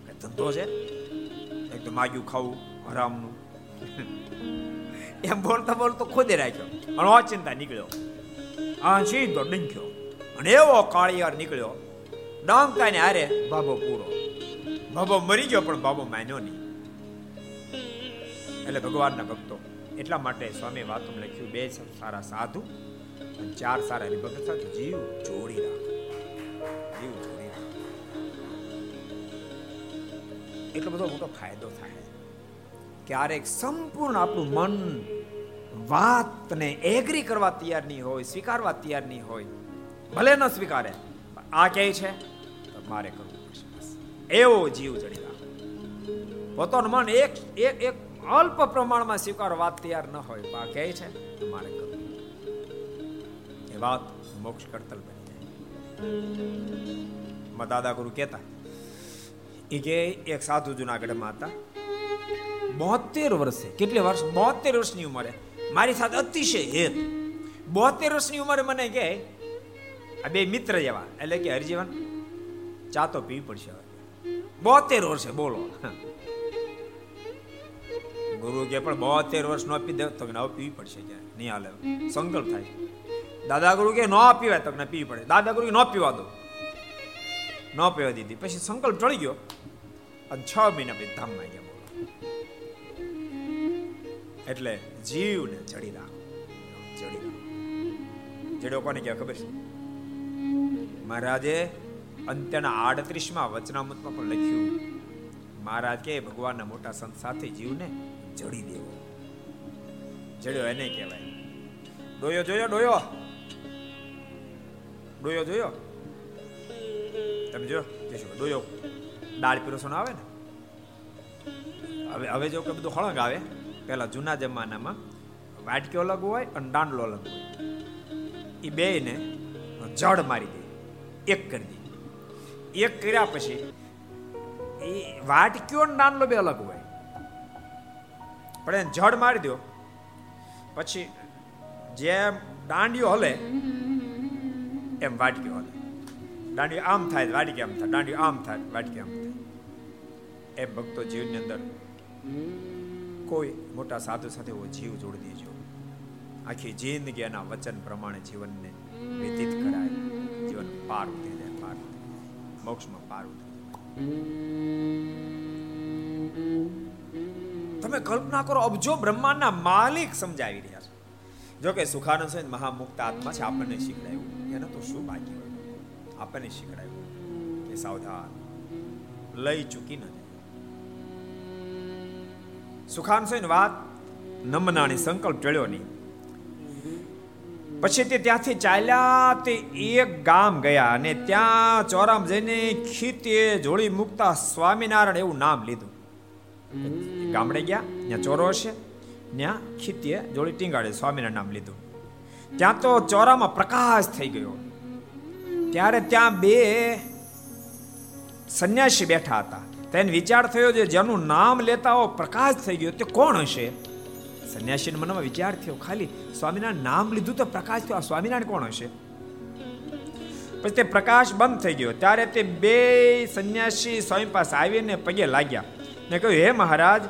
કે ધંધો છે? એક તો માગ્યું ખાવું હરામનું એમ બોલતા બોલતો ખોદે રાખ્યો. અને અચિંતા નીકળ્યો. આ સીધો ડંખ્યો અને એવો કાળિયાર નીકળ્યો. ડંકા ને હારે બાબો પૂરો. બાબો મરી ગયો, પણ બાબો માન્યો નહીં. એટલે ભગવાનના ભક્તો, એટલા માટે સ્વામી વાતો લખ્યું, બે સારા સાધુ અને ચાર સારા હરિભગત સાથે જીવ જોડી રાખો. જીવ જોડી રાખો. એટલો બધો મોટો ફાયદો થાય. ક્યારેક સંપૂર્ણ આપણું મન વાતને એગ્રી કરવા તૈયાર નહીં હોય, સ્વીકારવા તૈયાર નહીં હોય. ભલે ન સ્વીકારે આ કહે છે? મારે કરવું એવો જીવ ચડી પોતાનું મન એક એક એક અલ્પ પ્રમાણમાં સ્વીકાર, વાત તૈયાર ન હોય આ કહે છે? મારે કરવું એ વાત મોક્ષ કરતલ બની જાય. દાદા ગુરુ કહેતા એ કે એક સાધુ જુનાગઢમાં હતા. બોતેર વર્ષે, કેટલી વર્ષ? બોતેર વર્ષની ઉંમરે. મારી સાથે અતિશય હેત. બોતેર વર્ષની ઉંમરે મને કે આ બે મિત્ર જેવા. એટલે કે હરજીવન, ચા તો પીવી પડશે બોતેર વર્ષે બોલો. ગુરુ કે પણ બોતેર વર્ષ નો પી દે તમને હવે પીવી પડશે ક્યારે નહીં હાલે. સંકલ્પ થાય દાદા ગુરુ કે ન પીવાય તમને પીવી પડે. દાદા ગુરુ ન પીવા દો. ન પીવા દીધી. પછી સંકલ્પ ચડી ગયો. અને છ મહિના પછી ધામમાં ગયા એટલે જીવને જડી રાખો. જડી રાખો. જડ્યો કોને ક્યાં ખબર છે? મહારાજે અંત્યના આડત્રીસમાં વચનામૃતમાં પણ લખ્યું, મહારાજ કે ભગવાનના મોટા સંત સાથે જીવને જડી દેવો. જડ્યો એને કહેવાય. ડોયો જોયો, ડોયો? ડોયો જોયો? તમે જો ડોયો. દાળ પીરસણ આવે ને? હવે હવે જો કે બધું હળંગ આવે. પેલા જૂના જમાનામાં વાટકી અલગ હોય અને દાંડલો અલગ હોય. એ બે ને જડ મારી દે. એક કરી દીધી. એક કર્યા પછી એ વાટક્યો ને દાંડલો બે અલગ હોય. પણ એને જડ મારી દો. પછી જેમ દાંડિયો હલે, એમ વાટક્યો હલે. દાંડિયો આમ થાય, વાટકી આમ થાય, દાંડિયો આમ થાય, વાટકી આમ થાય. એમ ભક્તો જીવની અંદર કોઈ મોટા સાધુ સાથે એવો જીવ જોડી દેજો. આખી જિંદગી એના વચન પ્રમાણે જીવનને વ્યતીત કરાય. પાર ઉતરી જાય પાર. મોક્ષમાં પાર ઉતરી તમે કલ્પના કરો અબજો બ્રહ્માંડના માલિક સમજાવી રહ્યા છે. જો કે સુખાનંદ સ્વામી મહામુક્ત આત્મા છે, આપણને શીખડાયું. એને તો શું બાકી આપણને શીખડાયું. કે સાવધાન. લઈ ચૂકી નથી સુખાન છે વાત નમનાની સંકલ્પ ટળ્યો નહીં. પછી તે ત્યાંથી ચાલ્યા તે એક ગામ ગયા અને ત્યાં ચોરામ જઈને ખીતે જોડી મુકતા સ્વામિનારાયણ એવું નામ લીધું. ગામડે ગયા ત્યાં ચોરો હશે ત્યાં ખીતે જોડી ટીંગાડે સ્વામિનારાયણ નામ લીધું. ત્યાં તો ચોરામાં પ્રકાશ થઈ ગયો. ત્યારે ત્યાં બે સંન્યાસી બેઠા હતા. તેને વિચાર થયો છે જેનું નામ લેતા હો પ્રકાશ થઈ ગયો તે કોણ હશે? સંન્યાસીના મનમાં વિચાર થયો, ખાલી સ્વામિનારાયણ નામ લીધું તો પ્રકાશ થયો. આ સ્વામિનારાયણ કોણ હશે? પછી તે પ્રકાશ બંધ થઈ ગયો. ત્યારે તે બે સંન્યાસી સ્વામી પાસે આવીને પગે લાગ્યા ને કહ્યું, હે મહારાજ,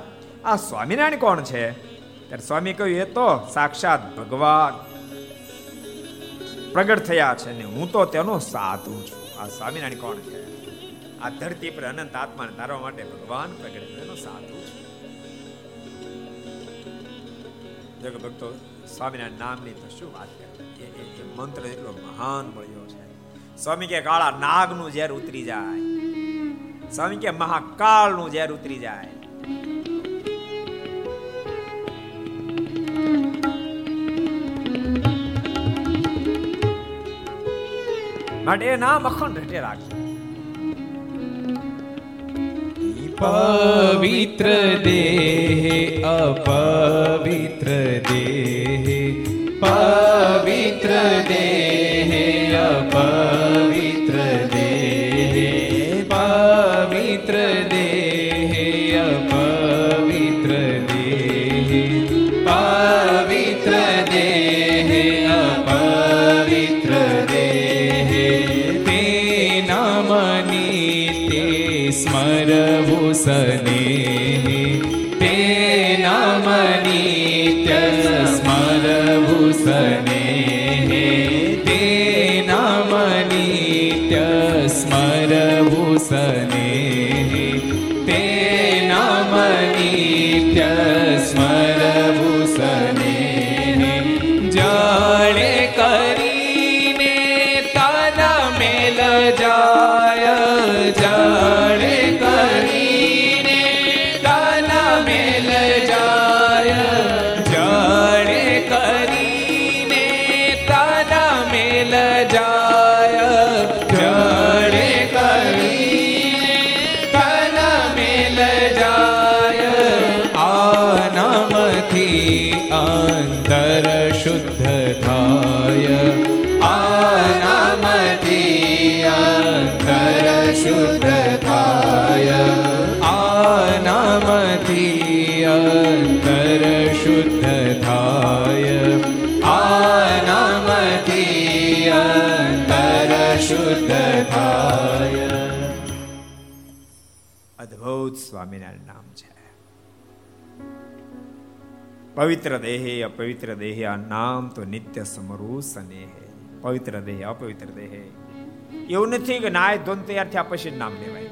આ સ્વામિનારાયણ કોણ છે? ત્યારે સ્વામી કહ્યું, એ તો સાક્ષાત ભગવાન પ્રગટ થયા છે ને હું તો તેનો સાધુ છું. આ સ્વામિનારાયણ કોણ છે? આ ધરતી પર અનંત આત્માને ધારવા માટે ભગવાન પ્રગટ થયો સાધુ છે જગ ભક્તો સ્વામિનારાયણ નામની તો શું વાત કરે એ મંત્ર એટલો મહાન મળ્યો છે. સ્વામી કે કાળા નાગનું ઝેર ઉતરી જાય. સ્વામી કે મહાકાળનું ઝેર ઉતરી જાય. માટે એ નામ અખંડ રટે પવિત્ર દેહ અપવિત્ર દેહ પવિત્ર દેહ અપવિત્ર અદ્ભુત સ્વામિનારાયણ નામ છે. પવિત્ર દેહે, અપવિત્ર દેહે, આ નામ તો નિત્ય સમરૂ સ્નેહ પવિત્ર દેહ, અપવિત્ર દેહ. એવું નથી કે નાય ધોન તૈયાર થયા પછી નામ લેવાય.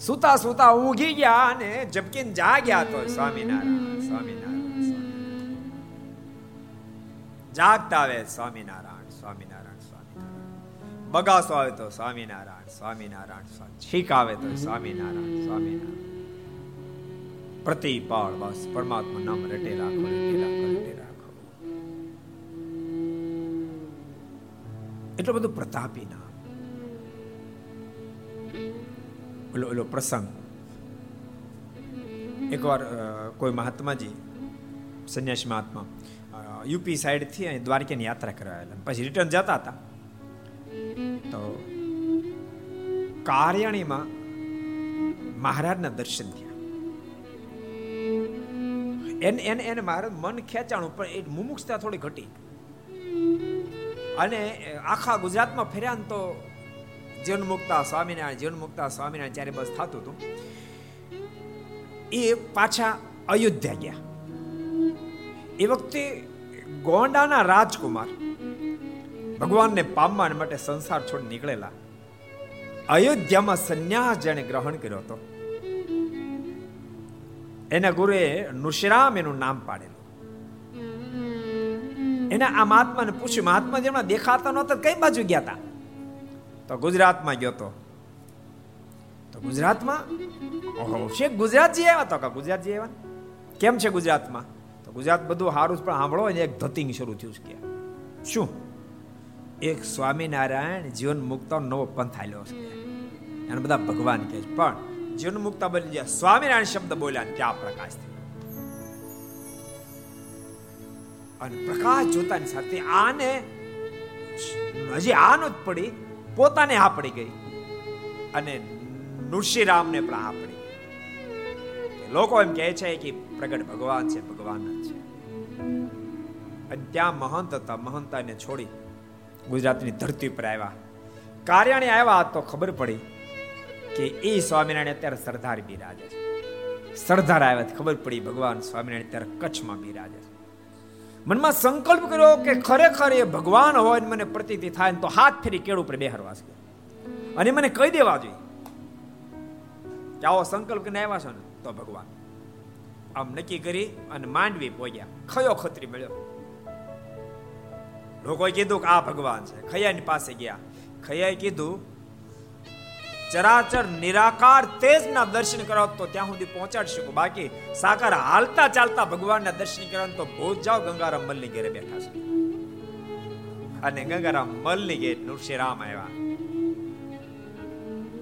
સુતા સુતા ઊંઘી ગયા અને જબકીને જાગ્યા તો સ્વામિનારાયણ સ્વામિનારાયણ જાગતા આવે સ્વામિનારાયણ. બગાસો આવે તો સ્વામિનારાયણ સ્વામિનારાયણ સ્વામી છીક આવે તો સ્વામિનારાયણ સ્વામિનારાયણ પ્રતિપાળ બસ પરમાત્મા નામ રટે રાખો રટે રાખો રટે રાખો એટલો બધો પ્રતાપી નામ ઓલો ઓલો પ્રસંગ એકવાર કોઈ મહાત્માજી સંન્યાસી મહાત્મા યુપી સાઈડથી અહીં દ્વારકાની યાત્રા કરવા આવેલા પછી રિટર્ન જતા હતા તો કાર્યાણીમાં મહારાજના દર્શન થયા. એને એને એને મહારાજ મન ખેંચાણું, પણ એ મુમુક્ષતા થોડી ઘટી. અને આખા ગુજરાતમાં ફેર્યા તો જીવન મુક્તા સ્વામિનારાયણ જીવન મુક્તા સ્વામિનારાયણ જ્યારે બસ થતું હતું, એ પાછા અયોધ્યા ગયા. એ વખતે ગોંડાના રાજકુમાર ભગવાનને પામવા માટે સંસાર છોડ નીકળેલા. અયોધ્યામાં સંન્યાસ જેણે ગ્રહણ કર્યો હતો. એના ગુરુએ નુશરામ એનું નામ પાડેલું. એને આ મહાત્માને પૂછ્યું, મહાત્મા જેમના દેખાતા નહોતા કઈ બાજુ ગયા હતા તો ગુજરાતમાં ગયો તો. તો ગુજરાતમાં? ઓહો, છે ગુજરાતજી આવ્યા તો કે ગુજરાતજી આવ્યા? કેમ છે ગુજરાતમાં? તો ગુજરાત બધું સારું પણ સાંભળો એક ધતિંગ શરૂ થયું છે શું? એક સ્વામિનારાયણ જીવન મુક્ત નવો પંથ આલ્યો છે એને બધા ભગવાન કહે છે પણ જીવન મુક્તા બની ગયા. સ્વામિનારાયણ શબ્દ બોલ્યા ત્યાં પ્રકાશ થયો. અને પ્રકાશ જોતાની સાથે આને હજી આનો જ પડી પોતાને હા પડી ગઈ. અને નૃષિરામને પણ હા પડી ગઈ. લોકો એમ કહે છે કે પ્રગટ ભગવાન છે ભગવાન જ છે. અને ત્યાં મહંત હતા મહંતાને છોડી ગુજરાતની ધરતી પર આવ્યા. કાર્યાણી આવ્યા તો ખબર પડી કે એ સ્વામિનારાયણ અત્યારે સરદાર બિરાજે છે. સરદાર આવ્યા ખબર પડી ભગવાન સ્વામિનારાયણ અત્યારે કચ્છમાં બિરાજે છે. મનમાં સંકલ્પ કર્યો કે ખરેખર એ ભગવાન હોય ને મને પ્રતીતિ થાય તો હાથ ફેરી કેળ ઉપર બેહરવા છે. અને મને કહી દેવા જોઈએ આવો સંકલ્પ કરીને આવ્યા છો ને તો ભગવાન. આમ નક્કી કરી અને માંડવી પોગ્યા ખયો ખત્રી મળ્યો. લોકોએ કીધું કે આ ભગવાન છે. ખૈયાની પાસે ગયા. ખૈયાએ કીધું, ચરાચર નિરાકાર તેજના દર્શન કરાવ તો ત્યાં સુધી પહોંચાડી શકું. બાકી સાકાર હાલતા ચાલતા ભગવાનના દર્શન કરાવ તો ભોજ જાઓ, ગંગારામ મલની ઘરે બેઠા છે. અને ગંગારામ મલની ઘેર નૃસિંહરામ આવ્યા.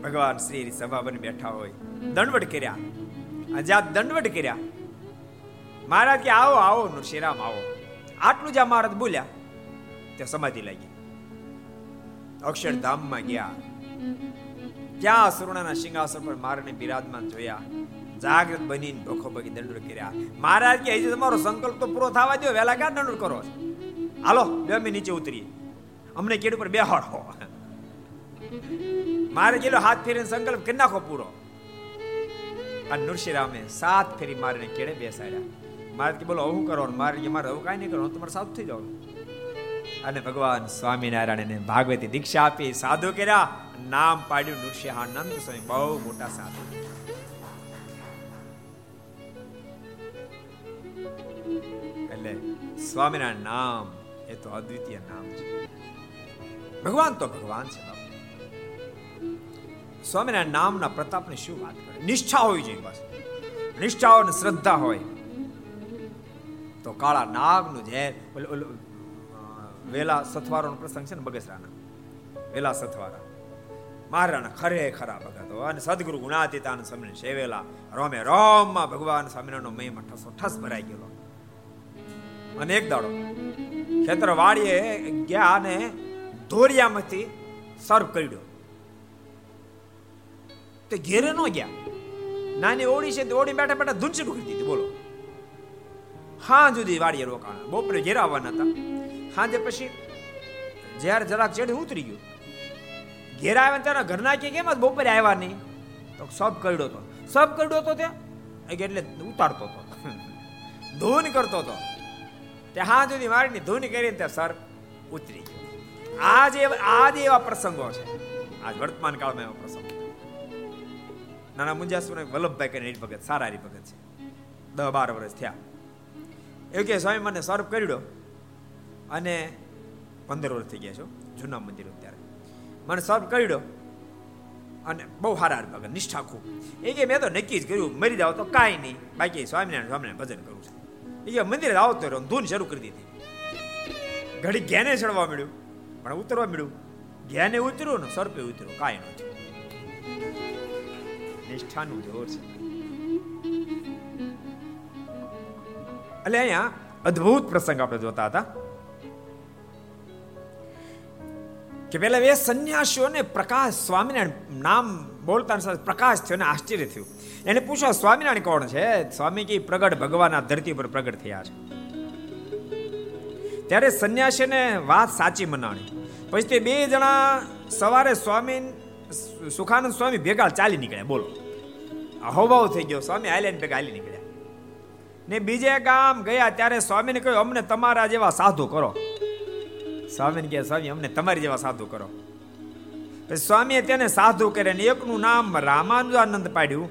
ભગવાન શ્રી સભા બની બેઠા હોય. દંડવટ કર્યા. અને જ્યાં દંડવટ કર્યા. મહારાજ કે આવો આવો નૃસિંહરામ આવો. આટલું જ્યાં મહારાજ બોલ્યા. ત્યાં સમાધિ લાગી અક્ષરધામમાં ગયા ત્યાં સુરણાના સિંહાસન પર મારને બિરાજમાન જોયા જાગૃત બનીને ભોખો ભગી દંડ કર્યા મહારાજ કે હજી તમારો સંકલ્પ તો પૂરો થવા દો વહેલા ક્યાં દંડ કરો હાલો બે અમે નીચે ઉતરીએ અમને કેડ ઉપર બેહાડો મારે ગયેલો હાથ ફેરીને સંકલ્પ કરી નાખો પૂરો અને નુરશીરામે સાત ફેરી મારીને કેડે બેસાડ્યા મારે કે બોલો હું કરો મારે કે મારે હું કાંઈ નહીં હું તમારે સાથ થઈ જવાનું અને ભગવાન સ્વામિનારાયણ ભાગવતી દીક્ષા આપી સાધુ કર્યા. નામ પાડ્યું નૃસિંહાનંદ સ્વામી, બહુ મોટા સાધુ. એટલે સ્વામિનારાયણ નામ, એ તો અદ્વિતીય નામ છે. ભગવાન તો ભગવાન છે સ્વામિનારાયણ નામના પ્રતાપની શું વાત કરે? નિષ્ઠા હોવી જોઈએ બસ. નિષ્ઠા અને શ્રદ્ધા હોય. તો કાળા નાગનું ઝેર વેલા સથવારોનો પ્રસંગ છે ને બગસરાના. વેલા સથવારા. મહારાણા ખરે ખરા ભગતો અને સદગુરુ ગુણાતીતાન સ્વામી સેવેલા રોમે રોમમાં ભગવાન સ્વામિનારાયણનો મહિમા ઠસો ઠસ ભરાઈ ગયેલો. અને એક દાડો ખેતર વાડીએ ગયા અને ધોરિયામાંથી સર્વ કર્યો. તે ઘેરે ન ગયા. નાની ઓડી છે તે ઓડી બેઠા બેઠા ધૂંચી કરી દીધી બોલો. હા જુદી વાડીએ રોકાણ. બપોરે ઘેરાવાના હતા. સાંજે પછી જ્યારે જરાક ચડી ઉતરી ગયું. ઘેર આવ્યા ત્યારે ઘરના કે કેમ બપોરે આવ્યા નહીં? તો સબ કરડ્યો તો. સબ કરડ્યો તો ત્યાં? એટલે ઉતારતો હતો ધૂન કરતો હતો તે હા સુધી મારીની ધૂન કરીને ત્યાં સર ઉતરી ગયો. આજે આજે એવા પ્રસંગો છે. આજ વર્તમાન કાળમાં એવા પ્રસંગો નાના મુંજાસુર વલ્લભભાઈ કરીને ભગત સારા હરિભગત છે. દસ બાર વર્ષ થયા. એવું કે સ્વામી મને સર્વ કર્યો. અને પંદર વર્ષ થઈ ગયા છો જૂના મંદિર ત્યારે મને સર્વ કર્યો અને બહુ સારા ભગત નિષ્ઠા ખૂબ. એ કે મેં તો નક્કી જ કર્યું, મરી જાવ તો કાંઈ નહીં. બાકી સ્વામિનારાયણ સ્વામિનારાયણ ભજન કરું છું. એ કે મંદિરે આવતો રહ્યો ધૂન શરૂ કરી દીધી. ઘડી ઘેને ચડવા મળ્યું, પણ ઉતરવા મળ્યું. ઘેને ઉતર્યું ને સર્પે ઉતર્યું, કાંઈ નથી નિષ્ઠાનું જોર છે. એટલે અહીંયા અદ્ભુત પ્રસંગ આપણે જોતા હતા. કે પેલા એ સંન્યાસીઓને પ્રકાશ સ્વામિનારાયણ નામ બોલતા સાથે પ્રકાશ થયો ને આશ્ચર્ય થયું. એને પૂછ્યું સ્વામિનારાયણ કોણ છે? સ્વામી કે પ્રગટ ભગવાન આ ધરતી પર પ્રગટ થયા છે. ત્યારે સંન્યાસીને વાત સાચી મનાણી. પછી તે બે જણા સવારે સ્વામી સુખાનંદ સ્વામી ભેગા ચાલી નીકળ્યા. બોલો. હોબાવ થઈ ગયો. સ્વામી આઈલેન્ડ ભેગા હાલી નીકળ્યા. ને બીજે ગામ ગયા ત્યારે સ્વામીને કહ્યું, અમને તમારા જેવા સાધુ કરો. સ્વામીને કહે, સ્વામી, અમને તમારી જેવા સાધુ કરો. પછી સ્વામીએ તેને સાધુ કરે ને એકનું નામ રામાનુજાનંદ પાડ્યું.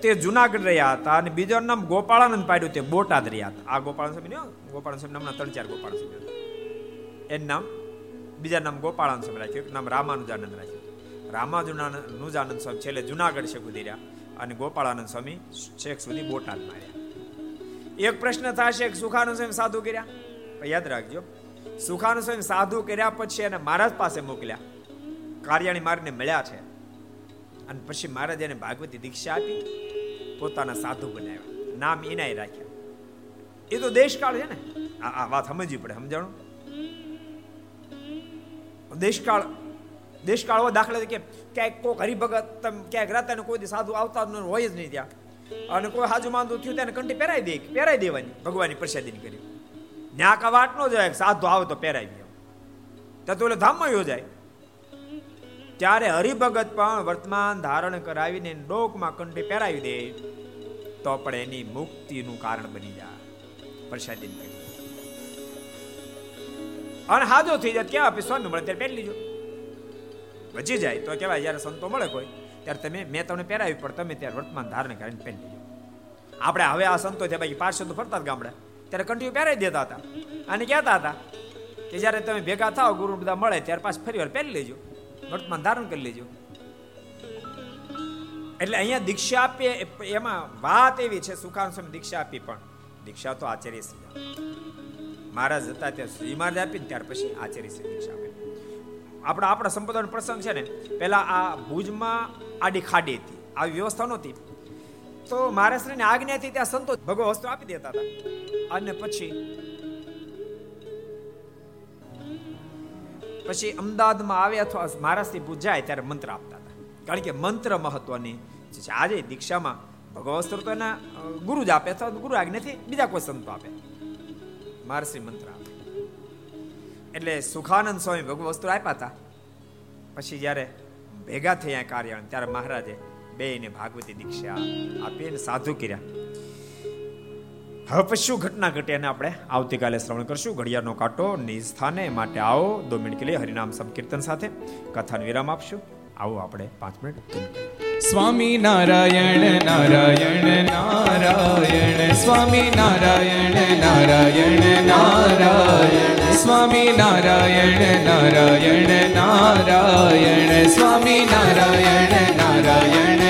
તે જુનાગઢ રહ્યા હતા અને બીજાનું નામ ગોપાળાનંદ પાડ્યું. તે બોટાદ રહ્યા હતા. આ ગોપાળ સ્વામી ગોપાળન સ્વામી નામના ત્રણ ચાર ગોપાળ સ્વામી એનું નામ બીજા નામ ગોપાળાનંદ સ્વામી રાખ્યું. એક નામ રામાનુજાનંદ રાખ્યું. રામાનુજાનંદ સ્વામી છેલ્લે જુનાગઢ છે સુધી રહ્યા અને ગોપાળાનંદ સ્વામી છેક સુધી બોટાદ રહ્યા. એક પ્રશ્ન થશે સુખાનંદ સ્વામી સાધુ કર્યા. યાદ રાખજો સુખાનંદ સ્વામી સાધુ કર્યા પછી એને મહારાજ પાસે મોકલ્યા. કાર્યાણી મારીને મળ્યા છે. અને પછી મહારાજ એને ભાગવતી દીક્ષા આપી, પોતાના સાધુ બનાવ્યા. નામ એનાય રાખ્યા. એ તો દેશકાળ છે ને? આ વાત સમજવી પડે, સમજાણું? દેશકાળ દેશકાળ દાખલા કે ક્યાંક કોઈક હરિભગત ક્યાંક રહેતા કોઈ સાધુ આવતા હોય જ નહીં ત્યાં. અને કોઈ હાજુ માંદુ થયું તેને કંઠી પહેરાઈ દે પહેરાઈ દેવાની, ભગવાનની પ્રસાદી કરી. ન્યા કા વાટ નો જાય સાધુ આવે તો પહેરાવી ત્યાં તો તો ધામમાં યોજાય. ત્યારે હરિભગત પણ વર્તમાન ધારણ કરાવીને ડોકમાં કંઠી પહેરાવી દે, તો પણ એની મુક્તિનું કારણ બની જાય. પ્રસાદી અને હાજો થઈ જાય ક્યાં આપી સ્વામી મળે, ત્યારે પહેરી લીજો. બચી જાય તો કેવાય જયારે સંતો મળે કોઈ, ત્યારે તમે, મેં તમને પહેરાવી પણ તમે ત્યારે વર્તમાન ધારણ કરીને પહેરી લીજો આપણે હવે આ સંતો છે, બાકી પાર્ષદો ફરતા જ ગામડે. ત્યારે કંઠીઓ પહેરાવી દેતા હતા. અને કહેતા હતા કે જ્યારે તમે ભેગા થાવ ગુરુ બધા મળે ત્યારે પાછ ફરી વાર પહેરી લેજો. વર્તમાન ધારણ કરી લેજો. એટલે અહીંયા દીક્ષા આપીએ એમાં વાત એવી છે, સુખાન સ્વામી દીક્ષા આપી પણ. દીક્ષા તો આચાર્ય શ્રી મહારાજ હતા ત્યાં શ્રી મહારાજ આપી ત્યાર પછી આચાર્ય શ્રી દીક્ષા આપે. આપણા આપણા સંપદાનો પ્રસંગ છે ને પેલા આ ભુજમાં આડી ખાડી હતી. આવી વ્યવસ્થા નહોતી. તો મહારાષ્ટ્રની આજ્ઞાથી ત્યાં સંતો ભગવો વસ્તુ આપી દેતા હતા. અને પછી પછી અમદાવાદમાં આવે અથવા મહારાષ્ટ્રથી પૂજાય જાય ત્યારે મંત્ર આપતા હતા. કારણ કે મંત્ર મહત્વની છે. આજે દીક્ષામાં ભગવસ્ત્ર તો એના ગુરુ જ આપે અથવા ગુરુ આજ્ઞાથી બીજા કોઈ સંતો આપે. મહારાષ્ટ્રી મંત્ર આપે. એટલે સુખાનંદ સ્વામી ભગવસ્ત્ર આપ્યા હતા. પછી જ્યારે ભેગા થયા કાર્યાણ, ત્યારે મહારાજે બે ને ભાગવતી દીક્ષા આપી સાધુ કર્યા. હવે પછી શું ઘટના ઘટે એને આપણે આવતીકાલે શ્રવણ કરશું. ઘડિયાળનો કાંટો નિજ સ્થાને માટે આવો. દો મિનિટ કે લીએ હરિનામ સંકીર્તન સાથે કથાને વિરામ આપશું. આવો આપણે પાંચ મિનિટ સ્વામી નારાયણ નારાયણ નારાયણ. સ્વામી નારાયણ નારાયણ નારાયણ. સ્વામી નારાયણ નારાયણ નારાયણ. સ્વામી નારાયણ નારાયણ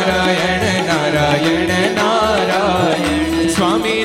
નારાયણ નારાયણ નારાયણ સ્વામી